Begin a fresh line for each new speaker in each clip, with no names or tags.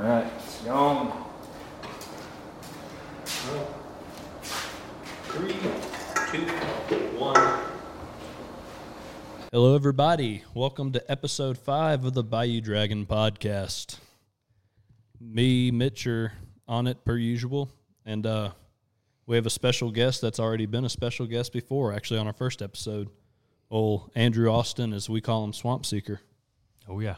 All right, it's gone.
Three, two, one.
Hello, everybody. Welcome to episode five of the Bayou Dragon podcast. Me, Mitch, are on it per usual, and uh, we have a special guest that's already been a special guest before, actually on our first episode. Old Andrew Austin, as we call him, Swamp Seeker.
Oh yeah,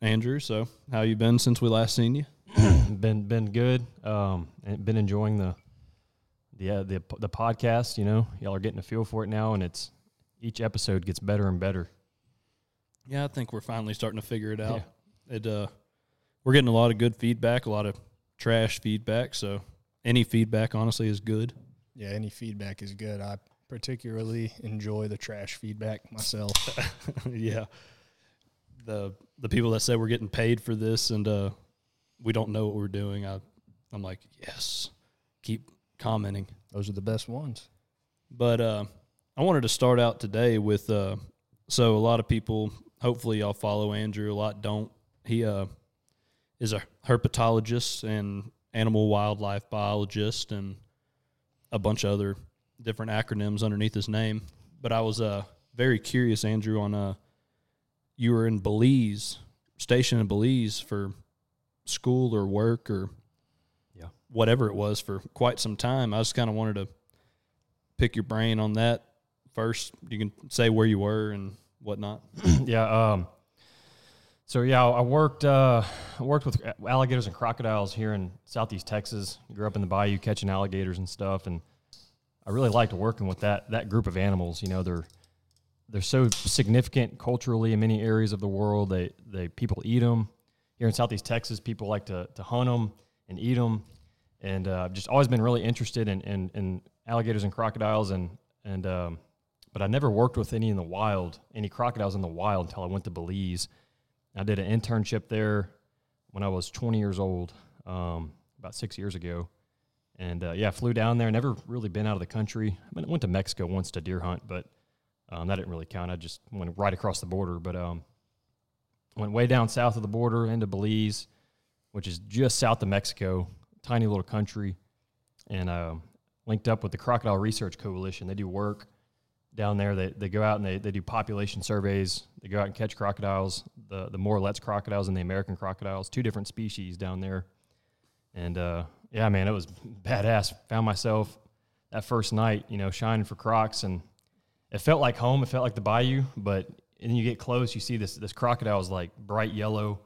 Andrew, so how you been since we last seen you?
been been good. Um, and been enjoying the the uh, the the podcast. You know, y'all are getting a feel for it now, and it's each episode gets better and better.
Yeah, I think we're finally starting to figure it out. It uh, we're getting a lot of good feedback, a lot of trash feedback. So any feedback, honestly, is good.
Yeah, any feedback is good. I particularly enjoy the trash feedback myself.
yeah. The the people that say we're getting paid for this and uh, we don't know what we're doing, I I'm like, yes, keep commenting.
Those are the best ones.
But uh, I wanted to start out today with uh, so a lot of people, hopefully y'all follow Andrew. A lot don't. He uh, is a herpetologist and animal wildlife biologist and a bunch of other different acronyms underneath his name. But I was uh, very curious, Andrew, on uh, you were in Belize, stationed in Belize for school or work or
Yeah.
whatever it was for quite some time. I just kind of wanted to pick your brain on that first. You can say where you were and whatnot.
yeah. Um, so yeah, I worked uh, I worked with alligators and crocodiles here in Southeast Texas. Grew up in the bayou catching alligators and stuff, and I really liked working with that that group of animals. You know, they're they're so significant culturally in many areas of the world. They they people eat them here in Southeast Texas. People like to to hunt them and eat them, and uh, I've just always been really interested in, in in alligators and crocodiles and and um, but I never worked with any in the wild, any crocodiles in the wild until I went to Belize. I did an internship there when I was 20 years old, um, about six years ago. And uh, yeah, flew down there. Never really been out of the country. I went to Mexico once to deer hunt, but um, that didn't really count. I just went right across the border. But um, went way down south of the border into Belize, which is just south of Mexico, tiny little country, and um, linked up with the Crocodile Research Coalition. They do work down there. They, they go out and they, they do population surveys. They go out and catch crocodiles, the, the Morlet's crocodiles and the American crocodiles, two different species down there. And uh, yeah, man, it was badass. Found myself that first night, you know, shining for crocs, and it felt like home. It felt like the bayou, but and then you get close, you see this this crocodile is like bright yellow.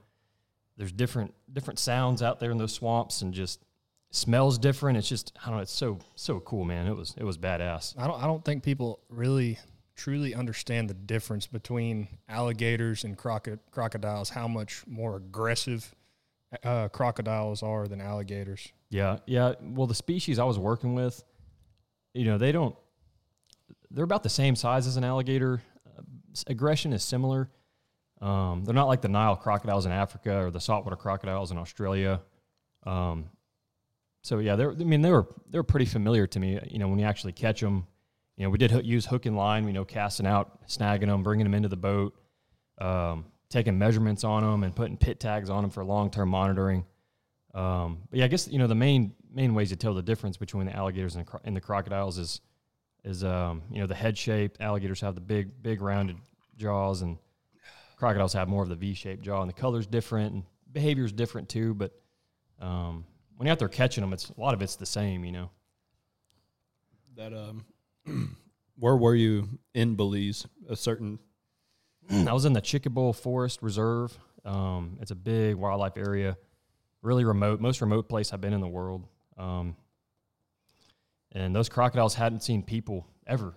There's different different sounds out there in those swamps, and just smells different. It's just I don't know. It's so so cool, man. It was it was badass.
I don't I don't think people really truly understand the difference between alligators and croco- crocodiles. How much more aggressive uh, crocodiles are than alligators.
Yeah, yeah. Well, the species I was working with, you know, they don't. They're about the same size as an alligator. Uh, aggression is similar. Um, they're not like the Nile crocodiles in Africa or the saltwater crocodiles in Australia. Um, so yeah, they're. I mean, they were they were pretty familiar to me. You know, when you actually catch them, you know, we did use hook and line. You know, casting out, snagging them, bringing them into the boat, um, taking measurements on them, and putting pit tags on them for long term monitoring. Um, but yeah, I guess you know the main main ways to tell the difference between the alligators and, and the crocodiles is is um, you know the head shape. Alligators have the big big rounded jaws, and crocodiles have more of the V shaped jaw. And the color's different, and behavior's different too. But um, when you're out there catching them, it's a lot of it's the same. You know.
That um, where were you in Belize? A certain
I was in the Chiquibul Forest Reserve. Um, it's a big wildlife area, really remote, most remote place I've been in the world. Um, and those crocodiles hadn't seen people ever,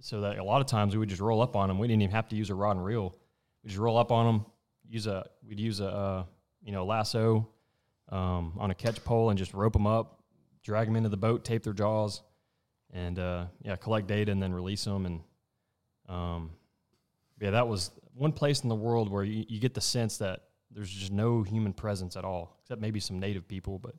so that a lot of times we would just roll up on them. We didn't even have to use a rod and reel. We just roll up on them, use a we'd use a uh, you know lasso um, on a catch pole and just rope them up, drag them into the boat, tape their jaws, and uh, yeah, collect data and then release them. And um, yeah, that was one place in the world where you, you get the sense that there's just no human presence at all, except maybe some native people. But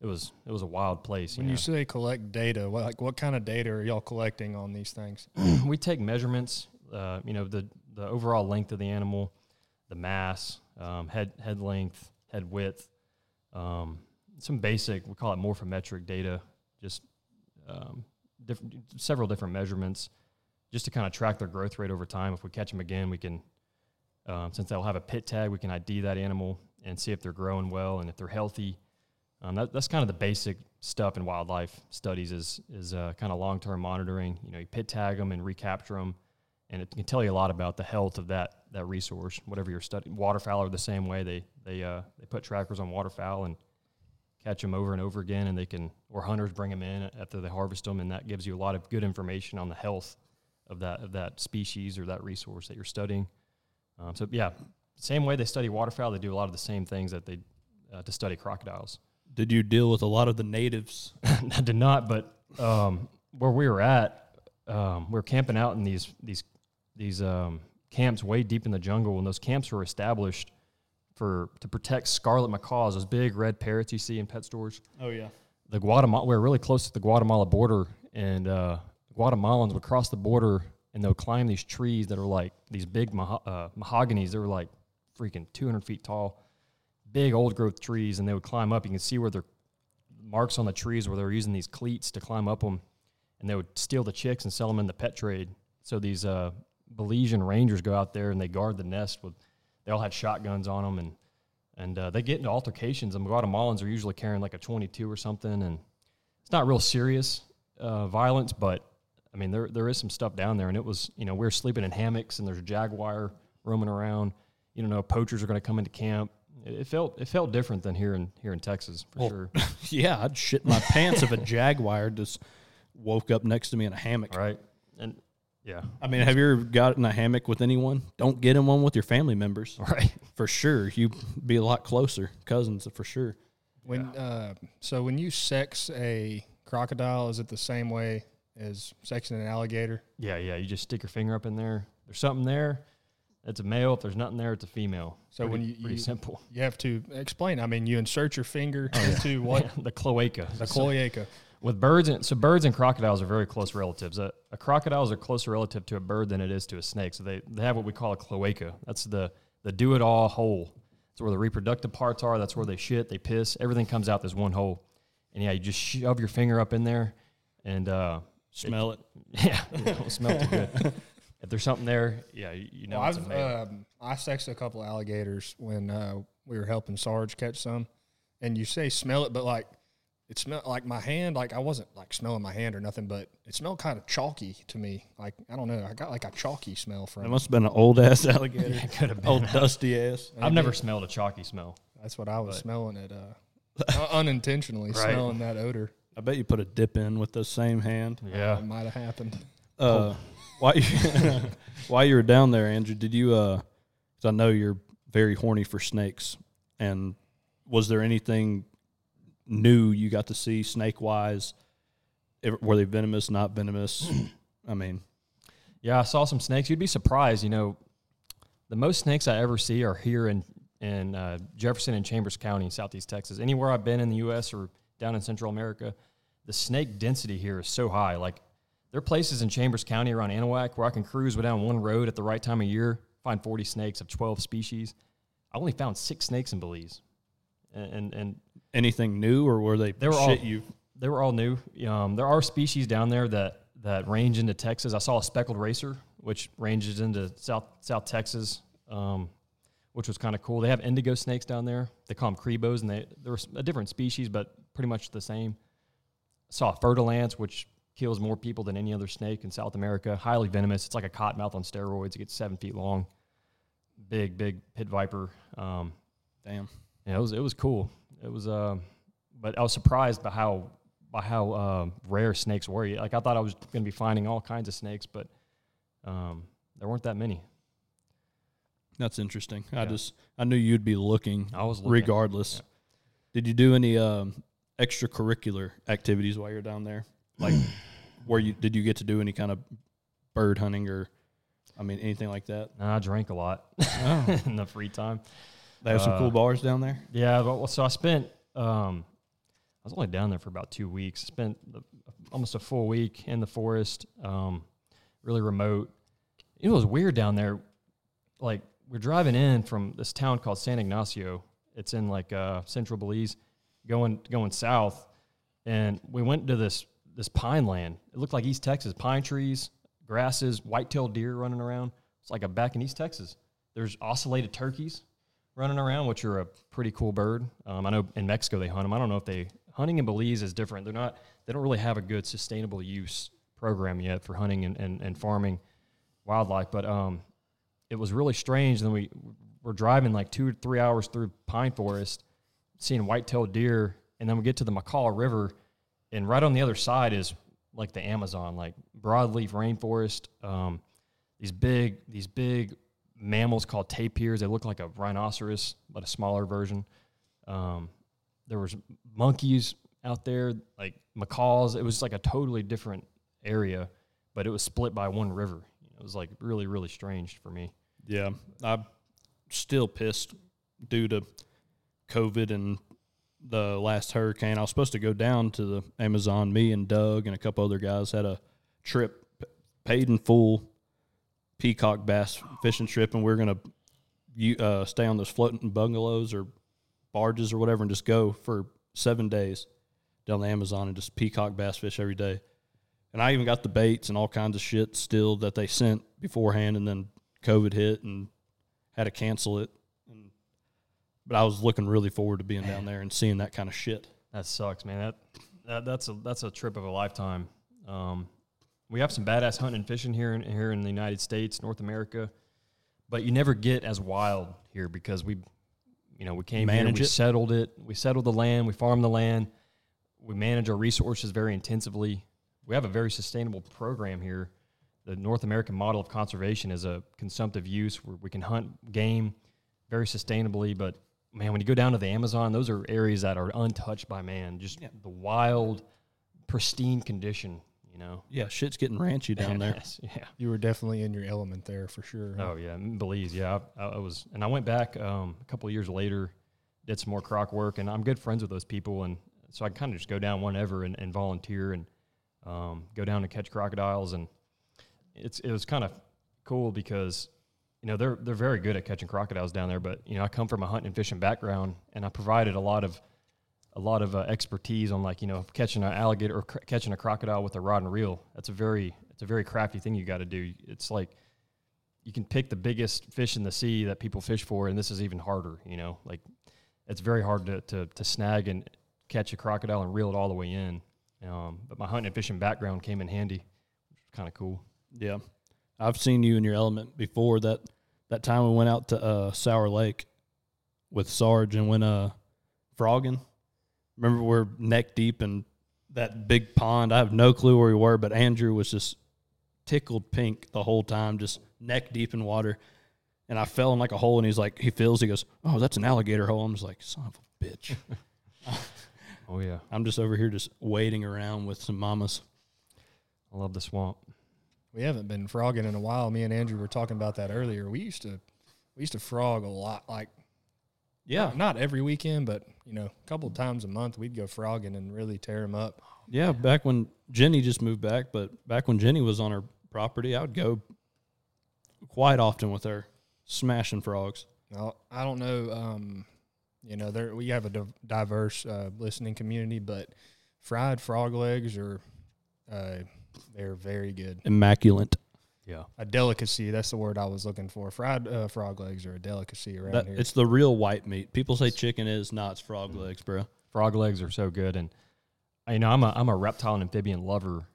it was it was a wild place.
When
you
you say collect data, what, like what kind of data are y'all collecting on these things?
we take measurements. Uh, you know the the overall length of the animal, the mass, um, head head length, head width, um, some basic we call it morphometric data, just um, different several different measurements, just to kind of track their growth rate over time. If we catch them again, we can um, since they'll have a pit tag, we can ID that animal and see if they're growing well and if they're healthy. Um, that, that's kind of the basic stuff in wildlife studies is is uh, kind of long term monitoring. You know, you pit tag them and recapture them, and it can tell you a lot about the health of that that resource. Whatever you're studying, waterfowl are the same way. They they uh, they put trackers on waterfowl and catch them over and over again, and they can or hunters bring them in after they harvest them, and that gives you a lot of good information on the health of that of that species or that resource that you're studying. Um, so yeah, same way they study waterfowl, they do a lot of the same things that they uh, to study crocodiles.
Did you deal with a lot of the natives?
I did not, but um, where we were at, um, we were camping out in these these these um, camps way deep in the jungle, and those camps were established for to protect scarlet macaws, those big red parrots you see in pet stores.
Oh yeah.
The Guatemala, we were really close to the Guatemala border, and uh, Guatemalans would cross the border and they'll climb these trees that are like these big maho- uh, mahoganies. They were like freaking 200 feet tall, big old growth trees, and they would climb up. You can see where their marks on the trees where they were using these cleats to climb up them, and they would steal the chicks and sell them in the pet trade. So these uh, Belizean rangers go out there and they guard the nest with. They all had shotguns on them, and and uh, they get into altercations. And Guatemalans are usually carrying like a 22 or something, and it's not real serious uh, violence, but I mean, there there is some stuff down there, and it was you know we're sleeping in hammocks, and there's a jaguar roaming around. You don't know poachers are going to come into camp. It, it, felt it felt different than here in here in Texas for
Well,
sure.
yeah, I'd shit my pants if a jaguar just woke up next to me in a hammock.
right? And yeah,
I mean, have you ever got in a hammock with anyone? Don't get in one with your family members.
right.
For sure. You'd be a lot closer. Cousins for sure.
When uh, so when you sex a crocodile, is it the same way as sexing an alligator?
Yeah, yeah. You just stick your finger up in there. There's something there. It's a male. If there's nothing there, it's a female.
So when you-
pretty
you-
simple.
You have to explain. I mean, you insert your finger into what
the cloaca.
the cloaca.
With birds, and so birds and crocodiles are very close relatives. A, a crocodile is a closer relative to a bird than it is to a snake. So they, they have what we call a cloaca. That's the the do it all hole. That's where the reproductive parts are. That's where they shit, they piss. Everything comes out this one hole. And yeah, you just shove your finger up in there, and uh,
Smell it.
yeah, it don't smell too good. If there's something there, yeah, you, you know
Well,
it's a
I've um, I sexed a couple alligators when uh, we were helping Sarge catch some, and you say smell it, but like it smelled like my hand. Like I wasn't like smelling my hand or nothing, but it smelled kind of chalky to me. Like I don't know, I got like a chalky smell from.
It
it.
must have been an old ass alligator.
it could have been.
old dusty ass.
I've never smelled a chalky smell.
That's what I was
but-
smelling it uh, unintentionally
Right.
smelling that odor.
I bet you put a dip in with the same hand.
Yeah,
It might have happened.
Uh, while you while you were down there, Andrew, did you? uh 'cause I know you're very horny for snakes, and was there anything new you got to see snake wise? Were they venomous? Not venomous? I mean,
Yeah, I saw some snakes. You'd be surprised. You know, the most snakes I ever see are here in in uh, Jefferson and Chambers County, Southeast Texas. Anywhere I've been in the U.S. or down in Central America, the snake density here is so high. Like there are places in Chambers County around Anahuac where I can cruise down one road at the right time of year, find 40 snakes of 12 species. I only found six snakes in Belize, and and, and
anything new, or were they?
They were
shit
all-
you.
they were all new. Um, there are species down there that that range into Texas. I saw a speckled racer, which ranges into South South Texas, um, which was kind of cool. They have indigo snakes down there. They call them cribos, and they they're a different species, but pretty much the same. Saw a fer-de-lance, which kills more people than any other snake in South America. Highly venomous. It's like a cottonmouth on steroids. It gets seven feet long. Big, big pit viper. Um,
Damn.
yeah, it was it was cool. It was, uh, but I was surprised by how by how uh, rare snakes were. Like I thought I was going to be finding all kinds of snakes, but um, there weren't that many.
That's interesting. I just I knew you'd be looking
I was looking.
regardless. Did you do any um, extracurricular activities while you're down there? Like, where you did you get to do any kind of bird hunting or, I mean, anything like that?
I drank a lot
Oh.
in the free time.
They have some
Uh,
cool bars down there.
Yeah, but well, so I spent. Um, I was only down there for about two weeks. I Spent the, almost a full week in the forest, um, really remote. It was weird down there. Like we're driving in from this town called San Ignacio. It's in like uh, central Belize, going going south, and we went to this this pine land. It looked like East Texas, pine trees, grasses, white-tailed deer running around. It's like a back in East Texas. There's ocellated turkeys running around, which are a pretty cool bird. Um, I know in Mexico they hunt them. I don't know if they hunting in Belize is different. They're not. They don't really have a good sustainable use program yet for hunting and, and, and farming wildlife. But um, it was really strange. Then we were driving like two or three hours through pine forest, seeing white-tailed deer, and then we get to the Macal River, and right on the other side is like the Amazon, like broadleaf rainforest. Um, these big, these big mammals called tapirs. They look like a rhinoceros, but a smaller version. Um, there was monkeys out there, like macaws. It was like a totally different area, but it was split by one river. It was like really, really strange for me.
Yeah, I'm still pissed due to COVID and the last hurricane. I was supposed to go down to the Amazon. Me and Doug and a couple other guys had a trip, paid in full, peacock bass fishing trip, and we are gonna uh, stay on those floating bungalows or barges or whatever, and just go for seven days down the Amazon and just peacock bass fish every day. And I even got the baits and all kinds of shit still that they sent beforehand, and then COVID hit and had to cancel it. But I was looking really forward to being down there and seeing that kind of shit.
That sucks, man. That, that that's a that's a trip of a lifetime. Um, we have some badass hunting and fishing here in, here in the United States, North America, but you never get as wild here because we, you know, we came here,
Manage
we
it.
settled it, we settled the land, we farm the land, we manage our resources very intensively. We have a very sustainable program here. The North American model of conservation is a consumptive use where we can hunt game very sustainably, but man, when you go down to the Amazon, those are areas that are untouched by man. Just the wild, pristine condition. You know.
Yeah, shit's getting ranchy down there.
Yes, yeah.
You were definitely in your element there for sure.
Oh yeah, Belize. Yeah, I, I was, and I went back um, a couple of years later, did some more croc work, and I'm good friends with those people, and so I kind of just go down whenever and, and volunteer and um, go down and catch crocodiles, and it's it was kind of cool because you know they're they're very good at catching crocodiles down there, but you know I come from a hunting and fishing background, and I provided a lot of a lot of uh, expertise on like you know catching an alligator or cr- catching a crocodile with a rod and reel. That's a very it's a very crafty thing you got to do. It's like you can pick the biggest fish in the sea that people fish for, and this is even harder. You know, like it's very hard to to, to snag and catch a crocodile and reel it all the way in. Um, but my hunting and fishing background came in handy, which was kind of cool.
Yeah, I've seen you in your element before. That that time we went out to uh, Sour Lake with Sarge and went uh, frogging. Remember, we're neck deep in that big pond. I have no clue where we were, but Andrew was just tickled pink the whole time, just neck deep in water. And I fell in like a hole, and he's like, he feels, he goes, "Oh, that's an alligator hole." I'm just like, "Son of a bitch."
Oh yeah,
I'm just over here just waiting around with some mamas.
I love the swamp.
We haven't been frogging in a while. Me and Andrew were talking about that earlier. We used to we used to frog a lot, like
Yeah,
not every weekend, but you know, a couple of times a month we'd go frogging and really tear them up.
Yeah, back when Jenny just moved back, but back when Jenny was on her property, I would go quite often with her, smashing frogs.
Now, I don't know. Um, you know, there we have a div- diverse uh, listening community, but fried frog legs or uh, they're very good.
Immaculate.
Yeah,
A delicacy. That's the word I was looking for. Fried uh, frog legs are a delicacy around
That,
here.
it's the real white meat. People say chicken is not. It's frog legs, bro.
frog legs are so good, and I- you know I'm a I'm a reptile and amphibian lover,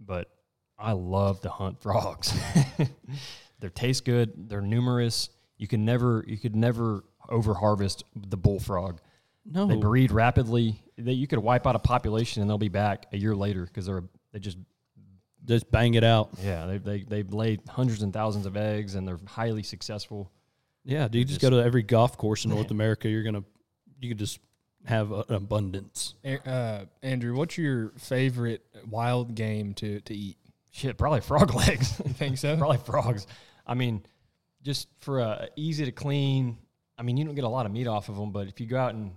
but I love to hunt frogs. they taste good. They're numerous. You can never you could never over harvest the bullfrog.
No,
They breed rapidly. They, you could wipe out a population and they'll be back a year later because they're they just
just bang it out.
yeah they they they've laid hundreds and thousands of eggs and they're highly successful.
Yeah, dude. Just, go to every golf course in North America. You're gonna, you could just have an abundance.
Uh, Andrew, what's your favorite wild game to, to eat?
Shit, probably frog legs.
You think so?
probably frogs. I mean, just for a easy to clean. I mean, you don't get a lot of meat off of them, but if you go out and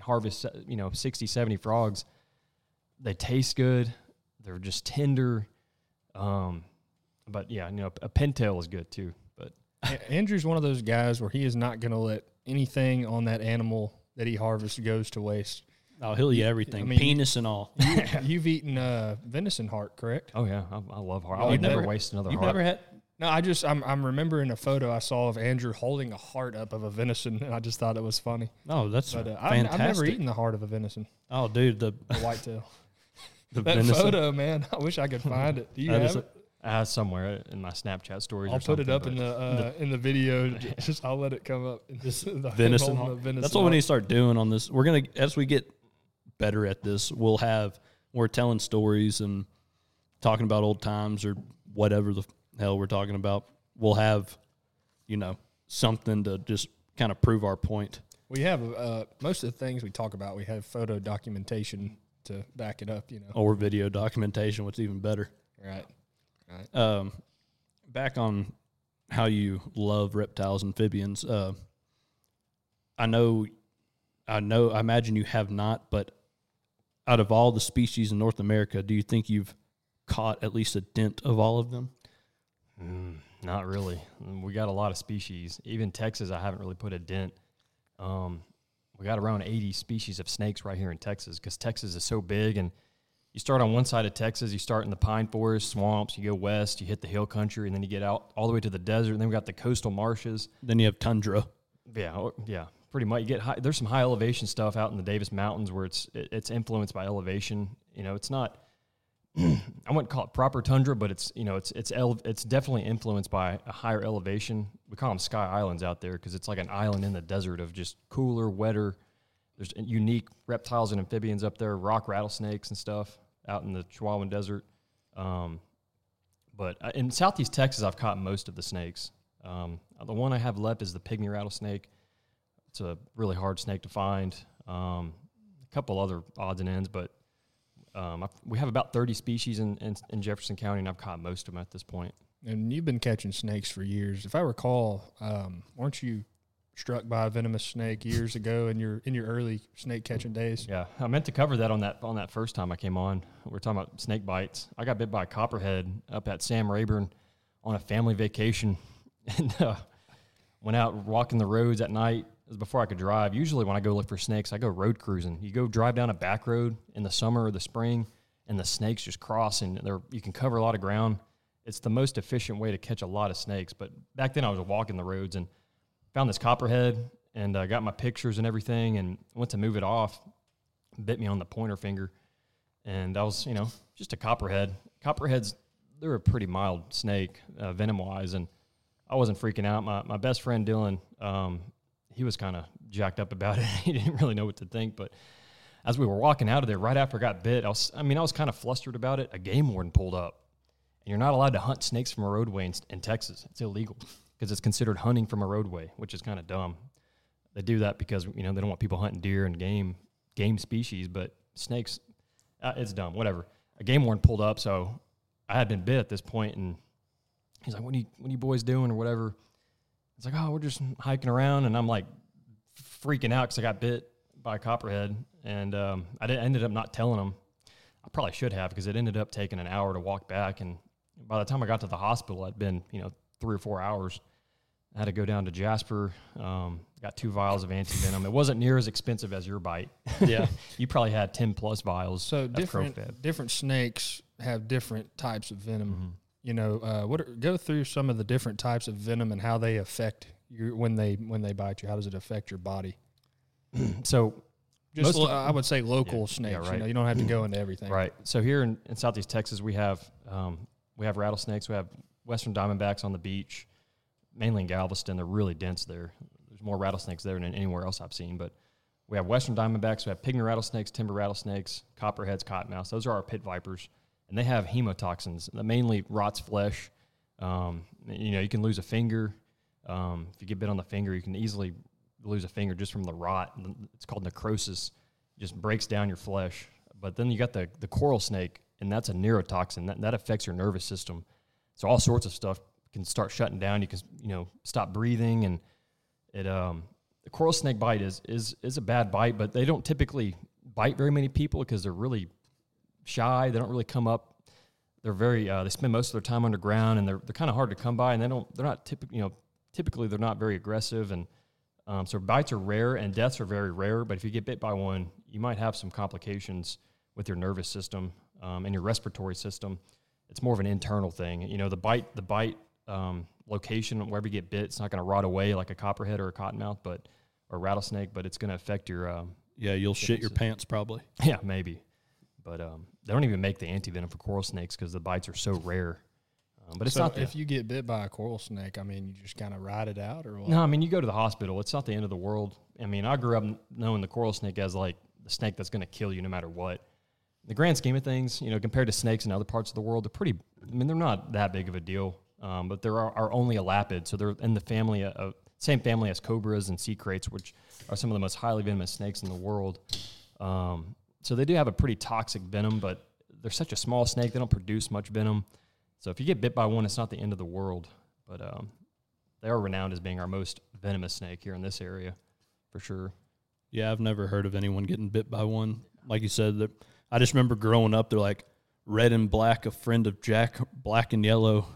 harvest, uh, you know, 60, 70 frogs, they taste good. They're just tender. Um, but yeah, you know, a pintail is good too. But
Andrew's one of those guys where he is not going to let anything on that animal that he harvests goes to waste.
Oh, he'll eat everything,
I mean,
penis and all.
You, you've eaten uh, venison heart, correct?
Oh yeah, I, I love heart.
Oh,
I would never
never-
waste another
You've
heart.
never had?
No, I just I'm I'm remembering a photo I saw of Andrew holding a heart up of a venison, and I just thought it was funny.
No, that's
But uh, I've,
fantastic.
I've never eaten the heart of a venison,
Oh, dude, the
a whitetail.
the
that
venison.
photo, man, I wish I could find it. Do you
That
have
is a-
it?
Uh, somewhere in my Snapchat stories.
I'll
or
put it up in the uh, in the video. Just I'll let it come up. This the
venison.
venison
That's what we
heart.
need to start doing on this. We're gonna as we get better at this, we'll have we're telling stories and talking about old times or whatever the hell we're talking about. We'll have, you know, something to just kind of prove our point.
We have uh, most of the things we talk about. We have photo documentation to back it up. You know,
Or video documentation, what's even better.
right? Right.
Um, back on how you love reptiles, and amphibians. Uh, I know, I know, I imagine you have not, but out of all the species in North America, do you think you've caught at least a dent of all of them?
Mm, not really. Mm, We got a lot of species. Even Texas, I haven't really put a dent. Um, we got around 80 species of snakes right here in Texas because Texas is so big. And you start on one side of Texas, you start in the pine forest, swamps, you go west, you hit the hill country, and then you get out all the way to the desert. And then we got the coastal marshes.
Then you have tundra.
Yeah, oh, yeah, pretty much. You get high, there's some high elevation stuff out in the Davis Mountains where it's it, it's influenced by elevation. You know, it's not. I wouldn't call it proper tundra, but it's you know it's it's ele- it's definitely influenced by a higher elevation. We call them sky islands out there because it's like an island in the desert of just cooler, wetter. There's unique reptiles and amphibians up there, rock rattlesnakes and stuff out in the Chihuahuan Desert. Um, but uh, in southeast Texas, I've caught most of the snakes. Um, the one I have left is the pygmy rattlesnake. It's a really hard snake to find. Um, a couple other odds and ends, but um, we have about 30 species in, in, in Jefferson County, and I've caught most of them at this point.
And you've been catching snakes for years. If I recall, um, weren't you struck by a venomous snake years ago in your in your early snake catching days?
Yeah, I meant to cover that on that on that first time I came on. We are talking about snake bites. I got bit by a copperhead up at Sam Rayburn on a family vacation, and uh, went out walking the roads at night. It was before I could drive. Usually, when I go look for snakes, I go road cruising. You go drive down a back road in the summer or the spring, and the snakes just cross, and you can cover a lot of ground. It's the most efficient way to catch a lot of snakes. But back then, I was walking the roads and found this copperhead, and uh, got my pictures and everything, and went to move it off. Bit me on the pointer finger, and that was you know just a copperhead. Copperheads, they're a pretty mild snake, uh, venom wise, and I wasn't freaking out. My my best friend Dylan, um, he was kind of jacked up about it. he didn't really know what to think, but as we were walking out of there, right after I got bit, I was I mean I was kind of flustered about it. A game warden pulled up, and you're not allowed to hunt snakes from a roadway in, in Texas. It's illegal because it's considered hunting from a roadway, which is kind of dumb. They do that because you know they don't want people hunting deer and game game species, but snakes, uh, it's dumb. Whatever. A game warden pulled up, so I had been bit at this point, and he's like, "What are you What are you boys doing or whatever?" It's like, "Oh, we're just hiking around," and I'm like freaking out because I got bit by a copperhead, and um, I did, ended up not telling them. I probably should have because it ended up taking an hour to walk back, and by the time I got to the hospital, I'd been you know three or four hours. I had to go down to Jasper. Um, got two vials of anti venom. It wasn't near as expensive as your bite.
Yeah.
you probably had ten plus vials.
So different different snakes have different types of venom. You know, uh, what are, go through some of the different types of venom and how they affect you when they when they bite you. How does it affect your body?
So
Just lo- I would say local
yeah,
snakes. You
right.
know, you don't have to go into everything.
Right. So here in, in Southeast Texas, we have um, we have rattlesnakes. We have western diamondbacks on the beach, mainly in Galveston. They're really dense there. There's more rattlesnakes there than anywhere else I've seen. But we have western diamondbacks. We have pygmy rattlesnakes, timber rattlesnakes, copperheads, cottonmouths. Those are our pit vipers, and they have hemotoxins that mainly rots flesh. Um, you know, you can lose a finger. Um, if you get bit on the finger, you can easily lose a finger just from the rot. It's called necrosis. It just breaks down your flesh. But then you got the, the coral snake, and that's a neurotoxin. That, that affects your nervous system. So all sorts of stuff can start shutting down. You can, you know, stop breathing. And it um, the coral snake bite is, is, is a bad bite, but they don't typically bite very many people because they're really shy. They don't really come up. They're very, uh, they spend most of their time underground and they're, they're kind of hard to come by and they don't, they're not typically, you know, typically they're not very aggressive, and um, so bites are rare and deaths are very rare. But if you get bit by one, you might have some complications with your nervous system um, and your respiratory system. It's more of an internal thing. You know, the bite, the bite um, location wherever you get bit, it's not going to rot away like a copperhead or a cottonmouth, but or rattlesnake, but it's going to affect your. Um,
Yeah, you'll shit your pants probably.
yeah, maybe, but um, they don't even make the antivenom for coral snakes because the bites are so rare. Um, but it's
so
not the,
if you get bit by a coral snake, I mean, you just kind of ride it out, or what?
No, I mean you go to the hospital. It's not the end of the world. I mean, I grew up knowing the coral snake as like the snake that's going to kill you no matter what. In the grand scheme of things, you know, compared to snakes in other parts of the world, they're pretty. I mean, they're not that big of a deal. Um, but there are, are only elapid, so they're in the family of same family as cobras and sea kraits, which are some of the most highly venomous snakes in the world. Um, so they do have a pretty toxic venom, but they're such a small snake; they don't produce much venom. So if you get bit by one, it's not the end of the world. But um, they are renowned as being our most venomous snake here in this area, for sure.
Yeah, I've never heard of anyone getting bit by one. Like you said, that I just remember growing up. They're like red and black, a friend of Jack. Black and yellow,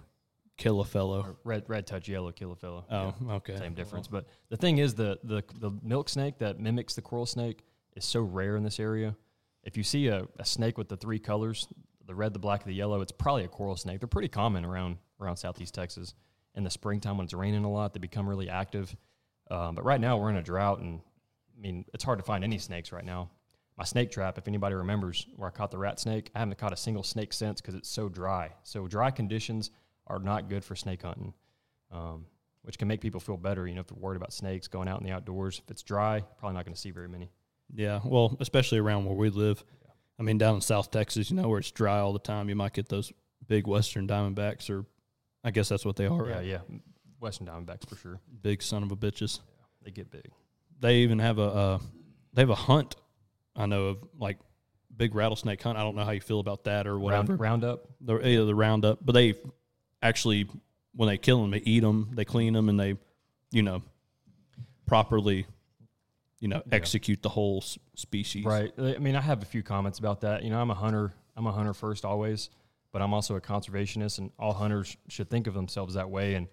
kill a fellow.
Red, red touch yellow, kill a fellow.
Oh,
Yeah,
okay.
same difference. But the thing is, the the the milk snake that mimics the coral snake is so rare in this area. If you see a, a snake with the three colors, the red, the black, the yellow, it's probably a coral snake. They're pretty common around around southeast Texas. In the springtime when it's raining a lot, they become really active. Um, but right now we're in a drought, and I mean it's hard to find any snakes right now. My snake trap, if anybody remembers where I caught the rat snake, I haven't caught a single snake since because it's so dry. So dry conditions are not good for snake hunting, um, which can make people feel better. You know, if they're worried about snakes going out in the outdoors, if it's dry, probably not going to see very many.
Yeah, well, especially around where we live. I mean, down in South Texas, you know, where it's dry all the time, you might get those big Western Diamondbacks, or I guess that's what they are.
Yeah,
right?
yeah, Western Diamondbacks for sure.
Big son of a bitches.
They get big.
They even have a uh, they have a hunt. I know of like big rattlesnake hunt. I don't know how you feel about that or whatever.
Round, roundup.
the yeah, the roundup, but they actually when they kill them, they eat them, they clean them, and they, you know, properly, you know,
Yeah.
execute the whole s- species.
Right. I mean, I have a few comments about that. You know, I'm a hunter. I'm a hunter first always, but I'm also a conservationist, and all hunters should think of themselves that way. And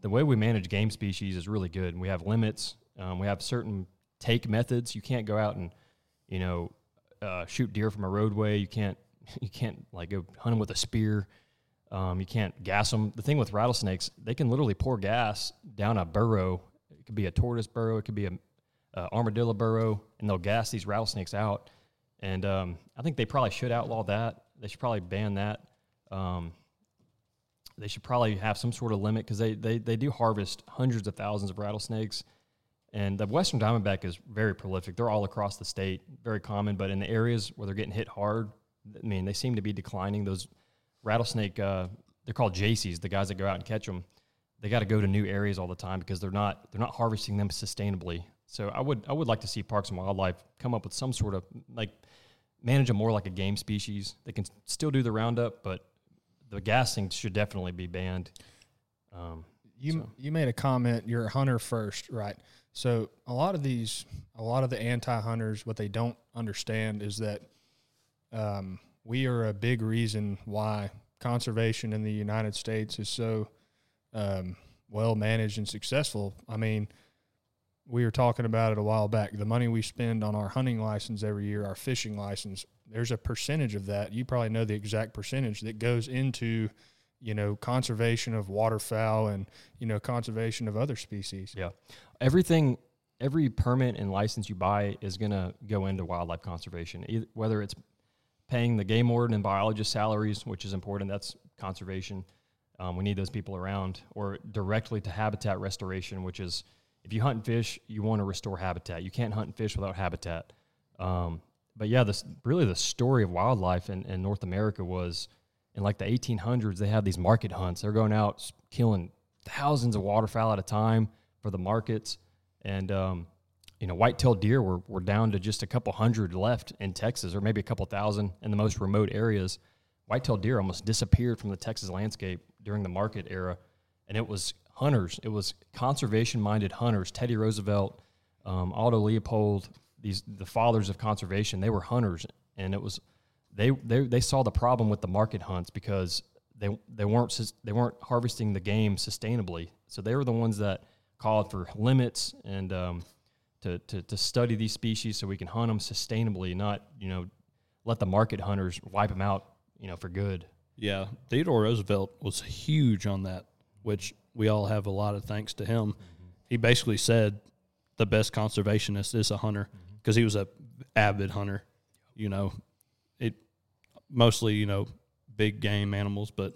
the way we manage game species is really good. And we have limits. Um, we have certain take methods. You can't go out and, you know, uh, shoot deer from a roadway. You can't. You can't like go hunt them with a spear. Um, you can't gas them. The thing with rattlesnakes, they can literally pour gas down a burrow. It could be a tortoise burrow. It could be a uh, armadillo burrow, and they'll gas these rattlesnakes out. And um, I think they probably should outlaw that. They should probably ban that. Um, they should probably have some sort of limit because they, they, they do harvest hundreds of thousands of rattlesnakes. And the western diamondback is very prolific. They're all across the state, very common. But in the areas where they're getting hit hard, I mean, they seem to be declining. Those rattlesnake, uh, they're called JCs, the guys that go out and catch them. They got to go to new areas all the time because they're not they're not harvesting them sustainably. So I would I would like to see Parks and Wildlife come up with some sort of like manage them more like a game species. They can still do the roundup, but the gassing should definitely be banned. Um,
You
So-
you made a comment. You're a hunter first, right? So a lot of these, a lot of the anti-hunters, what they don't understand is that um, we are a big reason why conservation in the United States is so um, well managed and successful. I mean, we were talking about it a while back. The money we spend on our hunting license every year, our fishing license, there's a percentage of that. You probably know the exact percentage that goes into you know, conservation of waterfowl and, you know, conservation of other species.
Yeah. Everything, every permit and license you buy is going to go into wildlife conservation, either, whether it's paying the game warden and biologist salaries, which is important. That's conservation. Um, we need those people around, or directly to habitat restoration, which is if you hunt and fish, you want to restore habitat. You can't hunt and fish without habitat. Um, but yeah, this really the story of wildlife in, in North America was in like the 1800s. They had these market hunts. They're going out killing thousands of waterfowl at a time for the markets, and um, you know, white-tailed deer were, were down to just a couple hundred left in Texas, or maybe a couple thousand in the most remote areas. White-tailed deer almost disappeared from the Texas landscape during the market era, and it was hunters. It was conservation-minded hunters. Teddy Roosevelt, um, Aldo Leopold, these the fathers of conservation. They were hunters, and it was they they they saw the problem with the market hunts because they they weren't they weren't harvesting the game sustainably. So they were the ones that called for limits and um, to, to to study these species so we can hunt them sustainably, not you know let the market hunters wipe them out, you know, for good.
Yeah, Theodore Roosevelt was huge on that, which we all have a lot of thanks to him. He basically said the best conservationist is a hunter because he was a avid hunter. You know, it mostly you know big game animals, but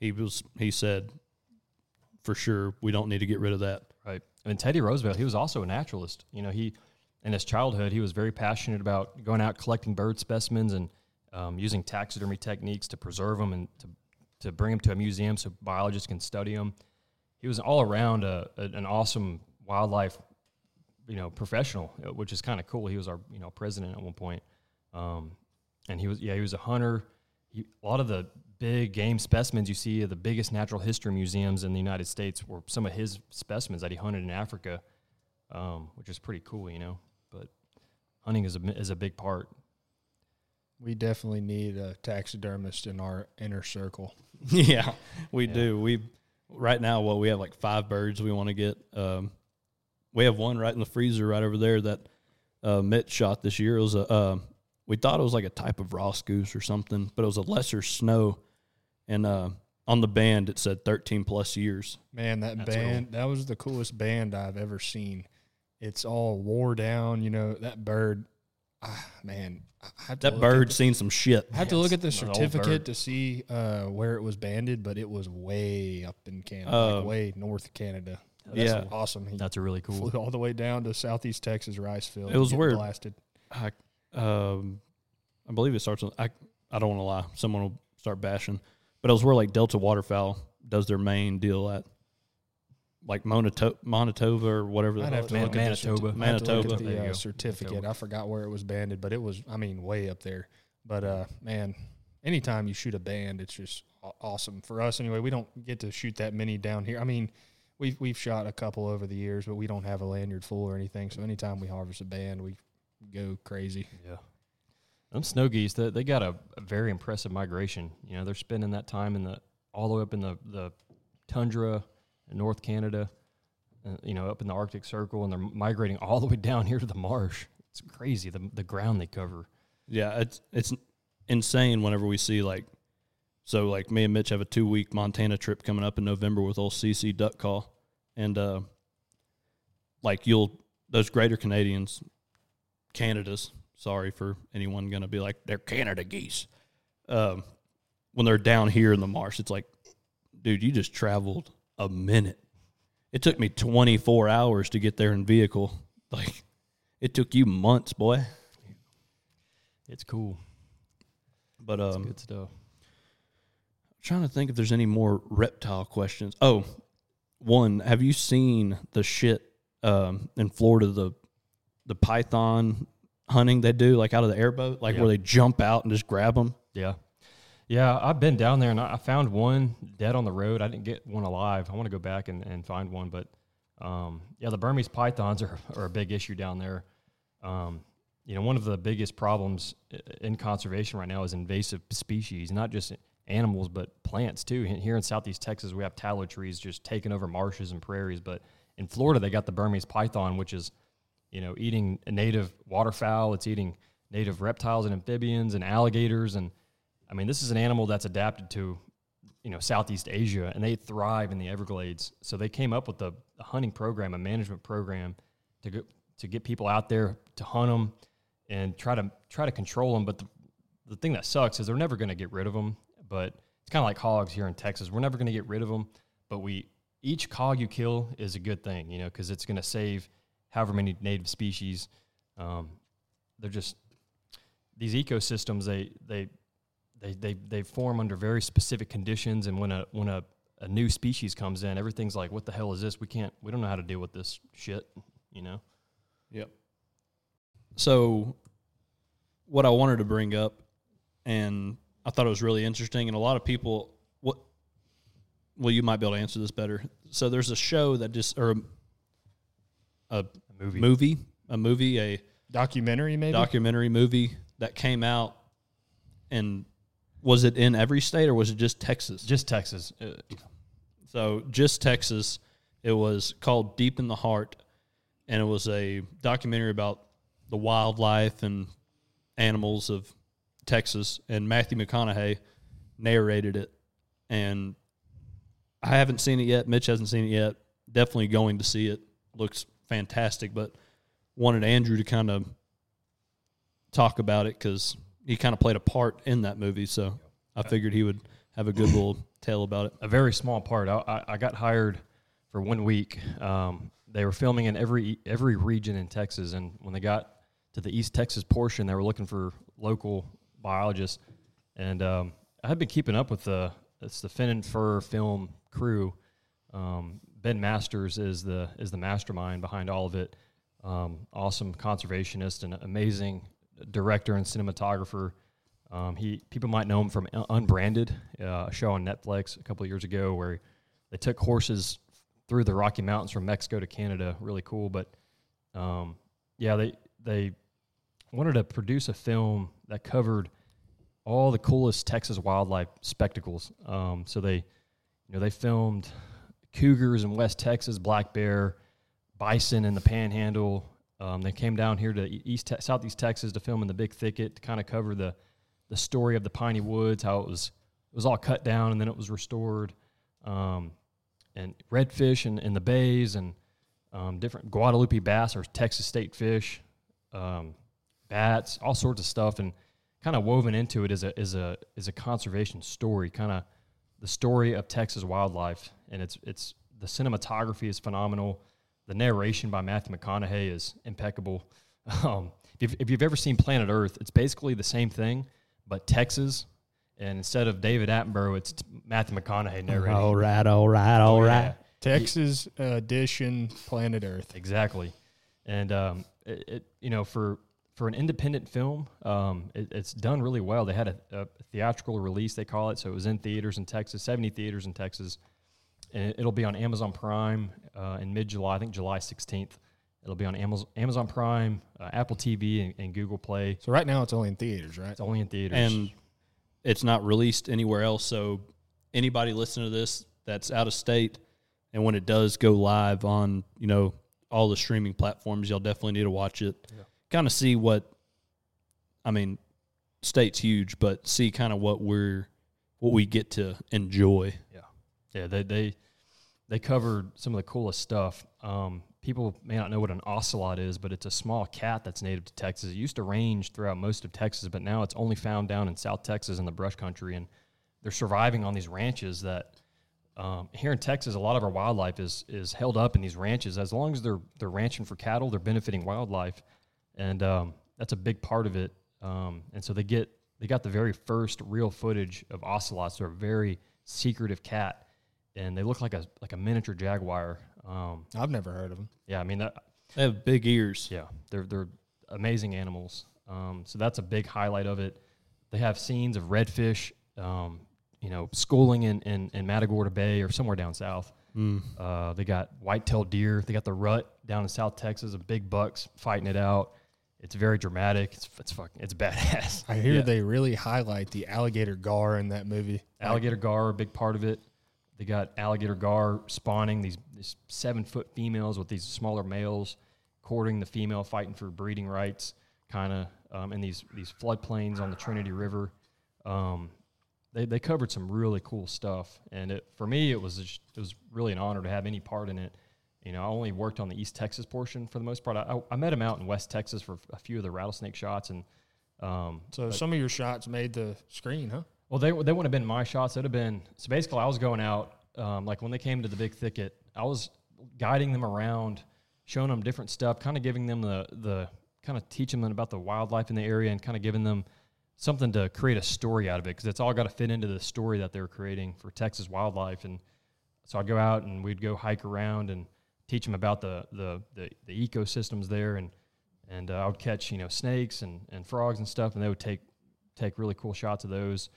he was he said for sure we don't need to get rid of that.
Right. And Teddy Roosevelt, he was also a naturalist. You know, he in his childhood he was very passionate about going out collecting bird specimens and um, using taxidermy techniques to preserve them and to to bring them to a museum so biologists can study them. He was all around a, a, an awesome wildlife, you know, professional, uh, which is kind of cool. He was our you know president at one point, um, and he was yeah he was a hunter. He, a lot of the big game specimens you see at the biggest natural history museums in the United States were some of his specimens that he hunted in Africa, um, which is pretty cool, you know. But hunting is a is a big part.
We definitely need a taxidermist in our inner circle.
yeah, we
Yeah.
do. We right now, well, we have like five birds we want to get. Um, we have one right in the freezer right over there that uh, Mitch shot this year. It was a uh, we thought it was like a type of Ross goose or something, but it was a lesser snow, and uh, on the band it said thirteen plus years.
Man, that
That's
band that was the coolest band I've ever seen. It's all wore down, you know, that bird ah, man, I have to
That
look
bird's
at
seen some shit.
I have to look at the
Yes, an old
certificate to see uh, where it was banded, but it was way up in Canada,
Uh,
like way north of Canada. That's
yeah.
awesome. He
That's a really cool.
flew all the way down to southeast Texas, rice field.
It was
getting
weird.
Blasted.
I, um, I believe it starts with I. I don't want to lie. Someone will start bashing, but it was where like Delta Waterfowl does their main deal at, like Monato- Manitoba or whatever. the
I'd have to look
Man-
at the
Manitoba.
I'd have to look
Manitoba.
at
There you
the uh, certificate.
Manitoba.
I forgot where it was banded, but it was, I mean, way up there. But uh, man, anytime you shoot a band, it's just awesome for us. Anyway, we don't get to shoot that many down here. I mean, we've we've shot a couple over the years, but we don't have a lanyard full or anything. So anytime we harvest a band, we go crazy.
Yeah. Them snow geese, they, they got a, a very impressive migration. You know, they're spending that time in the all the way up in the, the tundra in North Canada, uh, you know, up in the Arctic Circle, and they're migrating all the way down here to the marsh. It's crazy the the ground they cover.
Yeah, it's it's insane whenever we see like so like me and Mitch have a two week Montana trip coming up in November with old CC duck call. And uh like you'll those greater Canadians Canada's, sorry for anyone gonna be like, they're Canada geese. Um when they're down here in the marsh, it's like, dude, you just traveled a minute. It took me twenty four hours to get there in vehicle. Like it took you months, boy.
It's cool.
But
It's
um
good stuff.
trying to think if there's any more reptile questions. Oh, one, have you seen the shit um, in Florida the the python hunting they do like out of the airboat, like
Yeah.
where they jump out and just grab them?
Yeah. Yeah, I've been down there and I found one dead on the road. I didn't get one alive. I want to go back and, and find one, but um, yeah, the Burmese pythons are, are a big issue down there. Um, you know, one of the biggest problems in conservation right now is invasive species, not just animals, but plants too. Here in southeast Texas, we have tallow trees just taking over marshes and prairies, but in Florida, they got the Burmese python, which is, you know, eating native waterfowl. It's eating native reptiles and amphibians and alligators and I mean, this is an animal that's adapted to, you know, Southeast Asia, and they thrive in the Everglades. So they came up with a, a hunting program, a management program, to go, to get people out there to hunt them and try to try to control them. But the, the thing that sucks is they're never going to get rid of them. But it's kind of like hogs here in Texas. We're never going to get rid of them, but we each hog you kill is a good thing, you know, because it's going to save however many native species. Um, they're just these ecosystems. They they they, they they form under very specific conditions and when a when a, a new species comes in everything's like what the hell is this we can't we don't know how to deal with this shit you know
Yep. So, what I wanted to bring up, and I thought it was really interesting, and a lot of people, what, well, you might be able to answer this better. So, there's a show that just, or a, a
a movie
movie, a movie, a
Documentary, maybe.
documentary movie that came out, and was it in every state or was it just Texas?
Just Texas. Uh,
So just Texas. It was called Deep in the Heart, and it was a documentary about the wildlife and animals of Texas. And Matthew McConaughey narrated it, and I haven't seen it yet. Mitch hasn't seen it yet. Definitely going to see it. Looks fantastic, but wanted Andrew to kind of talk about it because he kind of played a part in that movie. So I figured he would have a good little tale about it.
a very small part. I, I, I got hired for one week. Um, they were filming in every every region in Texas, and when they got to the East Texas portion, they were looking for local biologists. And um, I had been keeping up with the it's the Fin and Fur film crew. Um, ben Masters is the is the mastermind behind all of it. Um, awesome conservationist and amazing director and cinematographer. Um, he people might know him from Unbranded, uh, a show on Netflix a couple of years ago where they took horses through the Rocky Mountains from Mexico to Canada. Really cool, but um, yeah, they they wanted to produce a film that covered all the coolest Texas wildlife spectacles. Um, so they, you know, they filmed cougars in West Texas, black bear, bison in the Panhandle. Um, they came down here to East Te- Southeast Texas to film in the Big Thicket to kind of cover the the story of the piney woods, how it was it was all cut down and then it was restored, um, and redfish in the bays and um, different Guadalupe bass or Texas state fish, um, bats, all sorts of stuff, and kind of woven into it is a is a is a conservation story, kind of the story of Texas wildlife, and it's it's the cinematography is phenomenal. The narration by Matthew McConaughey is impeccable. Um, if, you've, if you've ever seen Planet Earth, it's basically the same thing, but Texas, and instead of David Attenborough, it's Matthew McConaughey narrating.
All right, all right, all right.
yeah.
Texas edition Planet Earth.
Exactly, and um, it, it you know for for an independent film, um, it, it's done really well. They had a, a theatrical release, they call it, so it was in theaters in Texas, seventy theaters in Texas, and it'll be on Amazon Prime uh, in mid July, I think July sixteenth. It'll be on Amazon Amazon Prime, uh, Apple TV, and, and Google Play.
So right now it's only in theaters, right?
It's only in theaters.
And it's not released anywhere else. So anybody listening to this that's out of state, and when it does go live on, you know, all the streaming platforms, y'all definitely need to watch it. Kind of see what, I mean, state's huge, but see kind of what we're, what we get to enjoy.
Yeah, yeah, they they they covered some of the coolest stuff. Um, people may not know what an ocelot is, but it's a small cat that's native to Texas. It used to range throughout most of Texas, but now it's only found down in South Texas in the brush country, and they're surviving on these ranches that. Um, here in Texas, a lot of our wildlife is is held up in these ranches. As long as they're they're ranching for cattle, they're benefiting wildlife, and um, that's a big part of it. Um, and so they get they got the very first real footage of ocelots. They're a very secretive cat, and they look like a like a miniature jaguar. Um,
I've never heard of them.
yeah, I mean that.
They have big ears.
Yeah, they're they're amazing animals. Um, so that's a big highlight of it. They have scenes of redfish, um, you know, schooling in, in, in Matagorda Bay or somewhere down south.
Mm.
Uh, they got white-tailed deer. They got the rut down in South Texas of big bucks fighting it out. It's very dramatic. It's it's fucking it's badass.
I hear
Yeah.
they really highlight the alligator gar in that movie.
Alligator gar, a big part of it. They got alligator gar spawning these, these seven foot females with these smaller males, courting the female, fighting for breeding rights, kind of um, in these these floodplains on the Trinity River. Um, they they covered some really cool stuff, and it for me it was just, it was really an honor to have any part in it. You know, I only worked on the East Texas portion for the most part. I, I, I met him out in West Texas for a few of the rattlesnake shots, and um,
So some of your shots made the screen, huh?
Well, they they wouldn't have been my shots. It'd have been so basically. I was going out, um, like when they came to the big thicket, I was guiding them around, showing them different stuff, kind of giving them the the kind of teaching them about the wildlife in the area, and kind of giving them something to create a story out of it because it's all got to fit into the story that they're creating for Texas wildlife. And so I'd go out and we'd go hike around and teach them about the the the, the ecosystems there, and and uh, I would catch you know snakes and, and frogs and stuff, and they would take take really cool shots of those.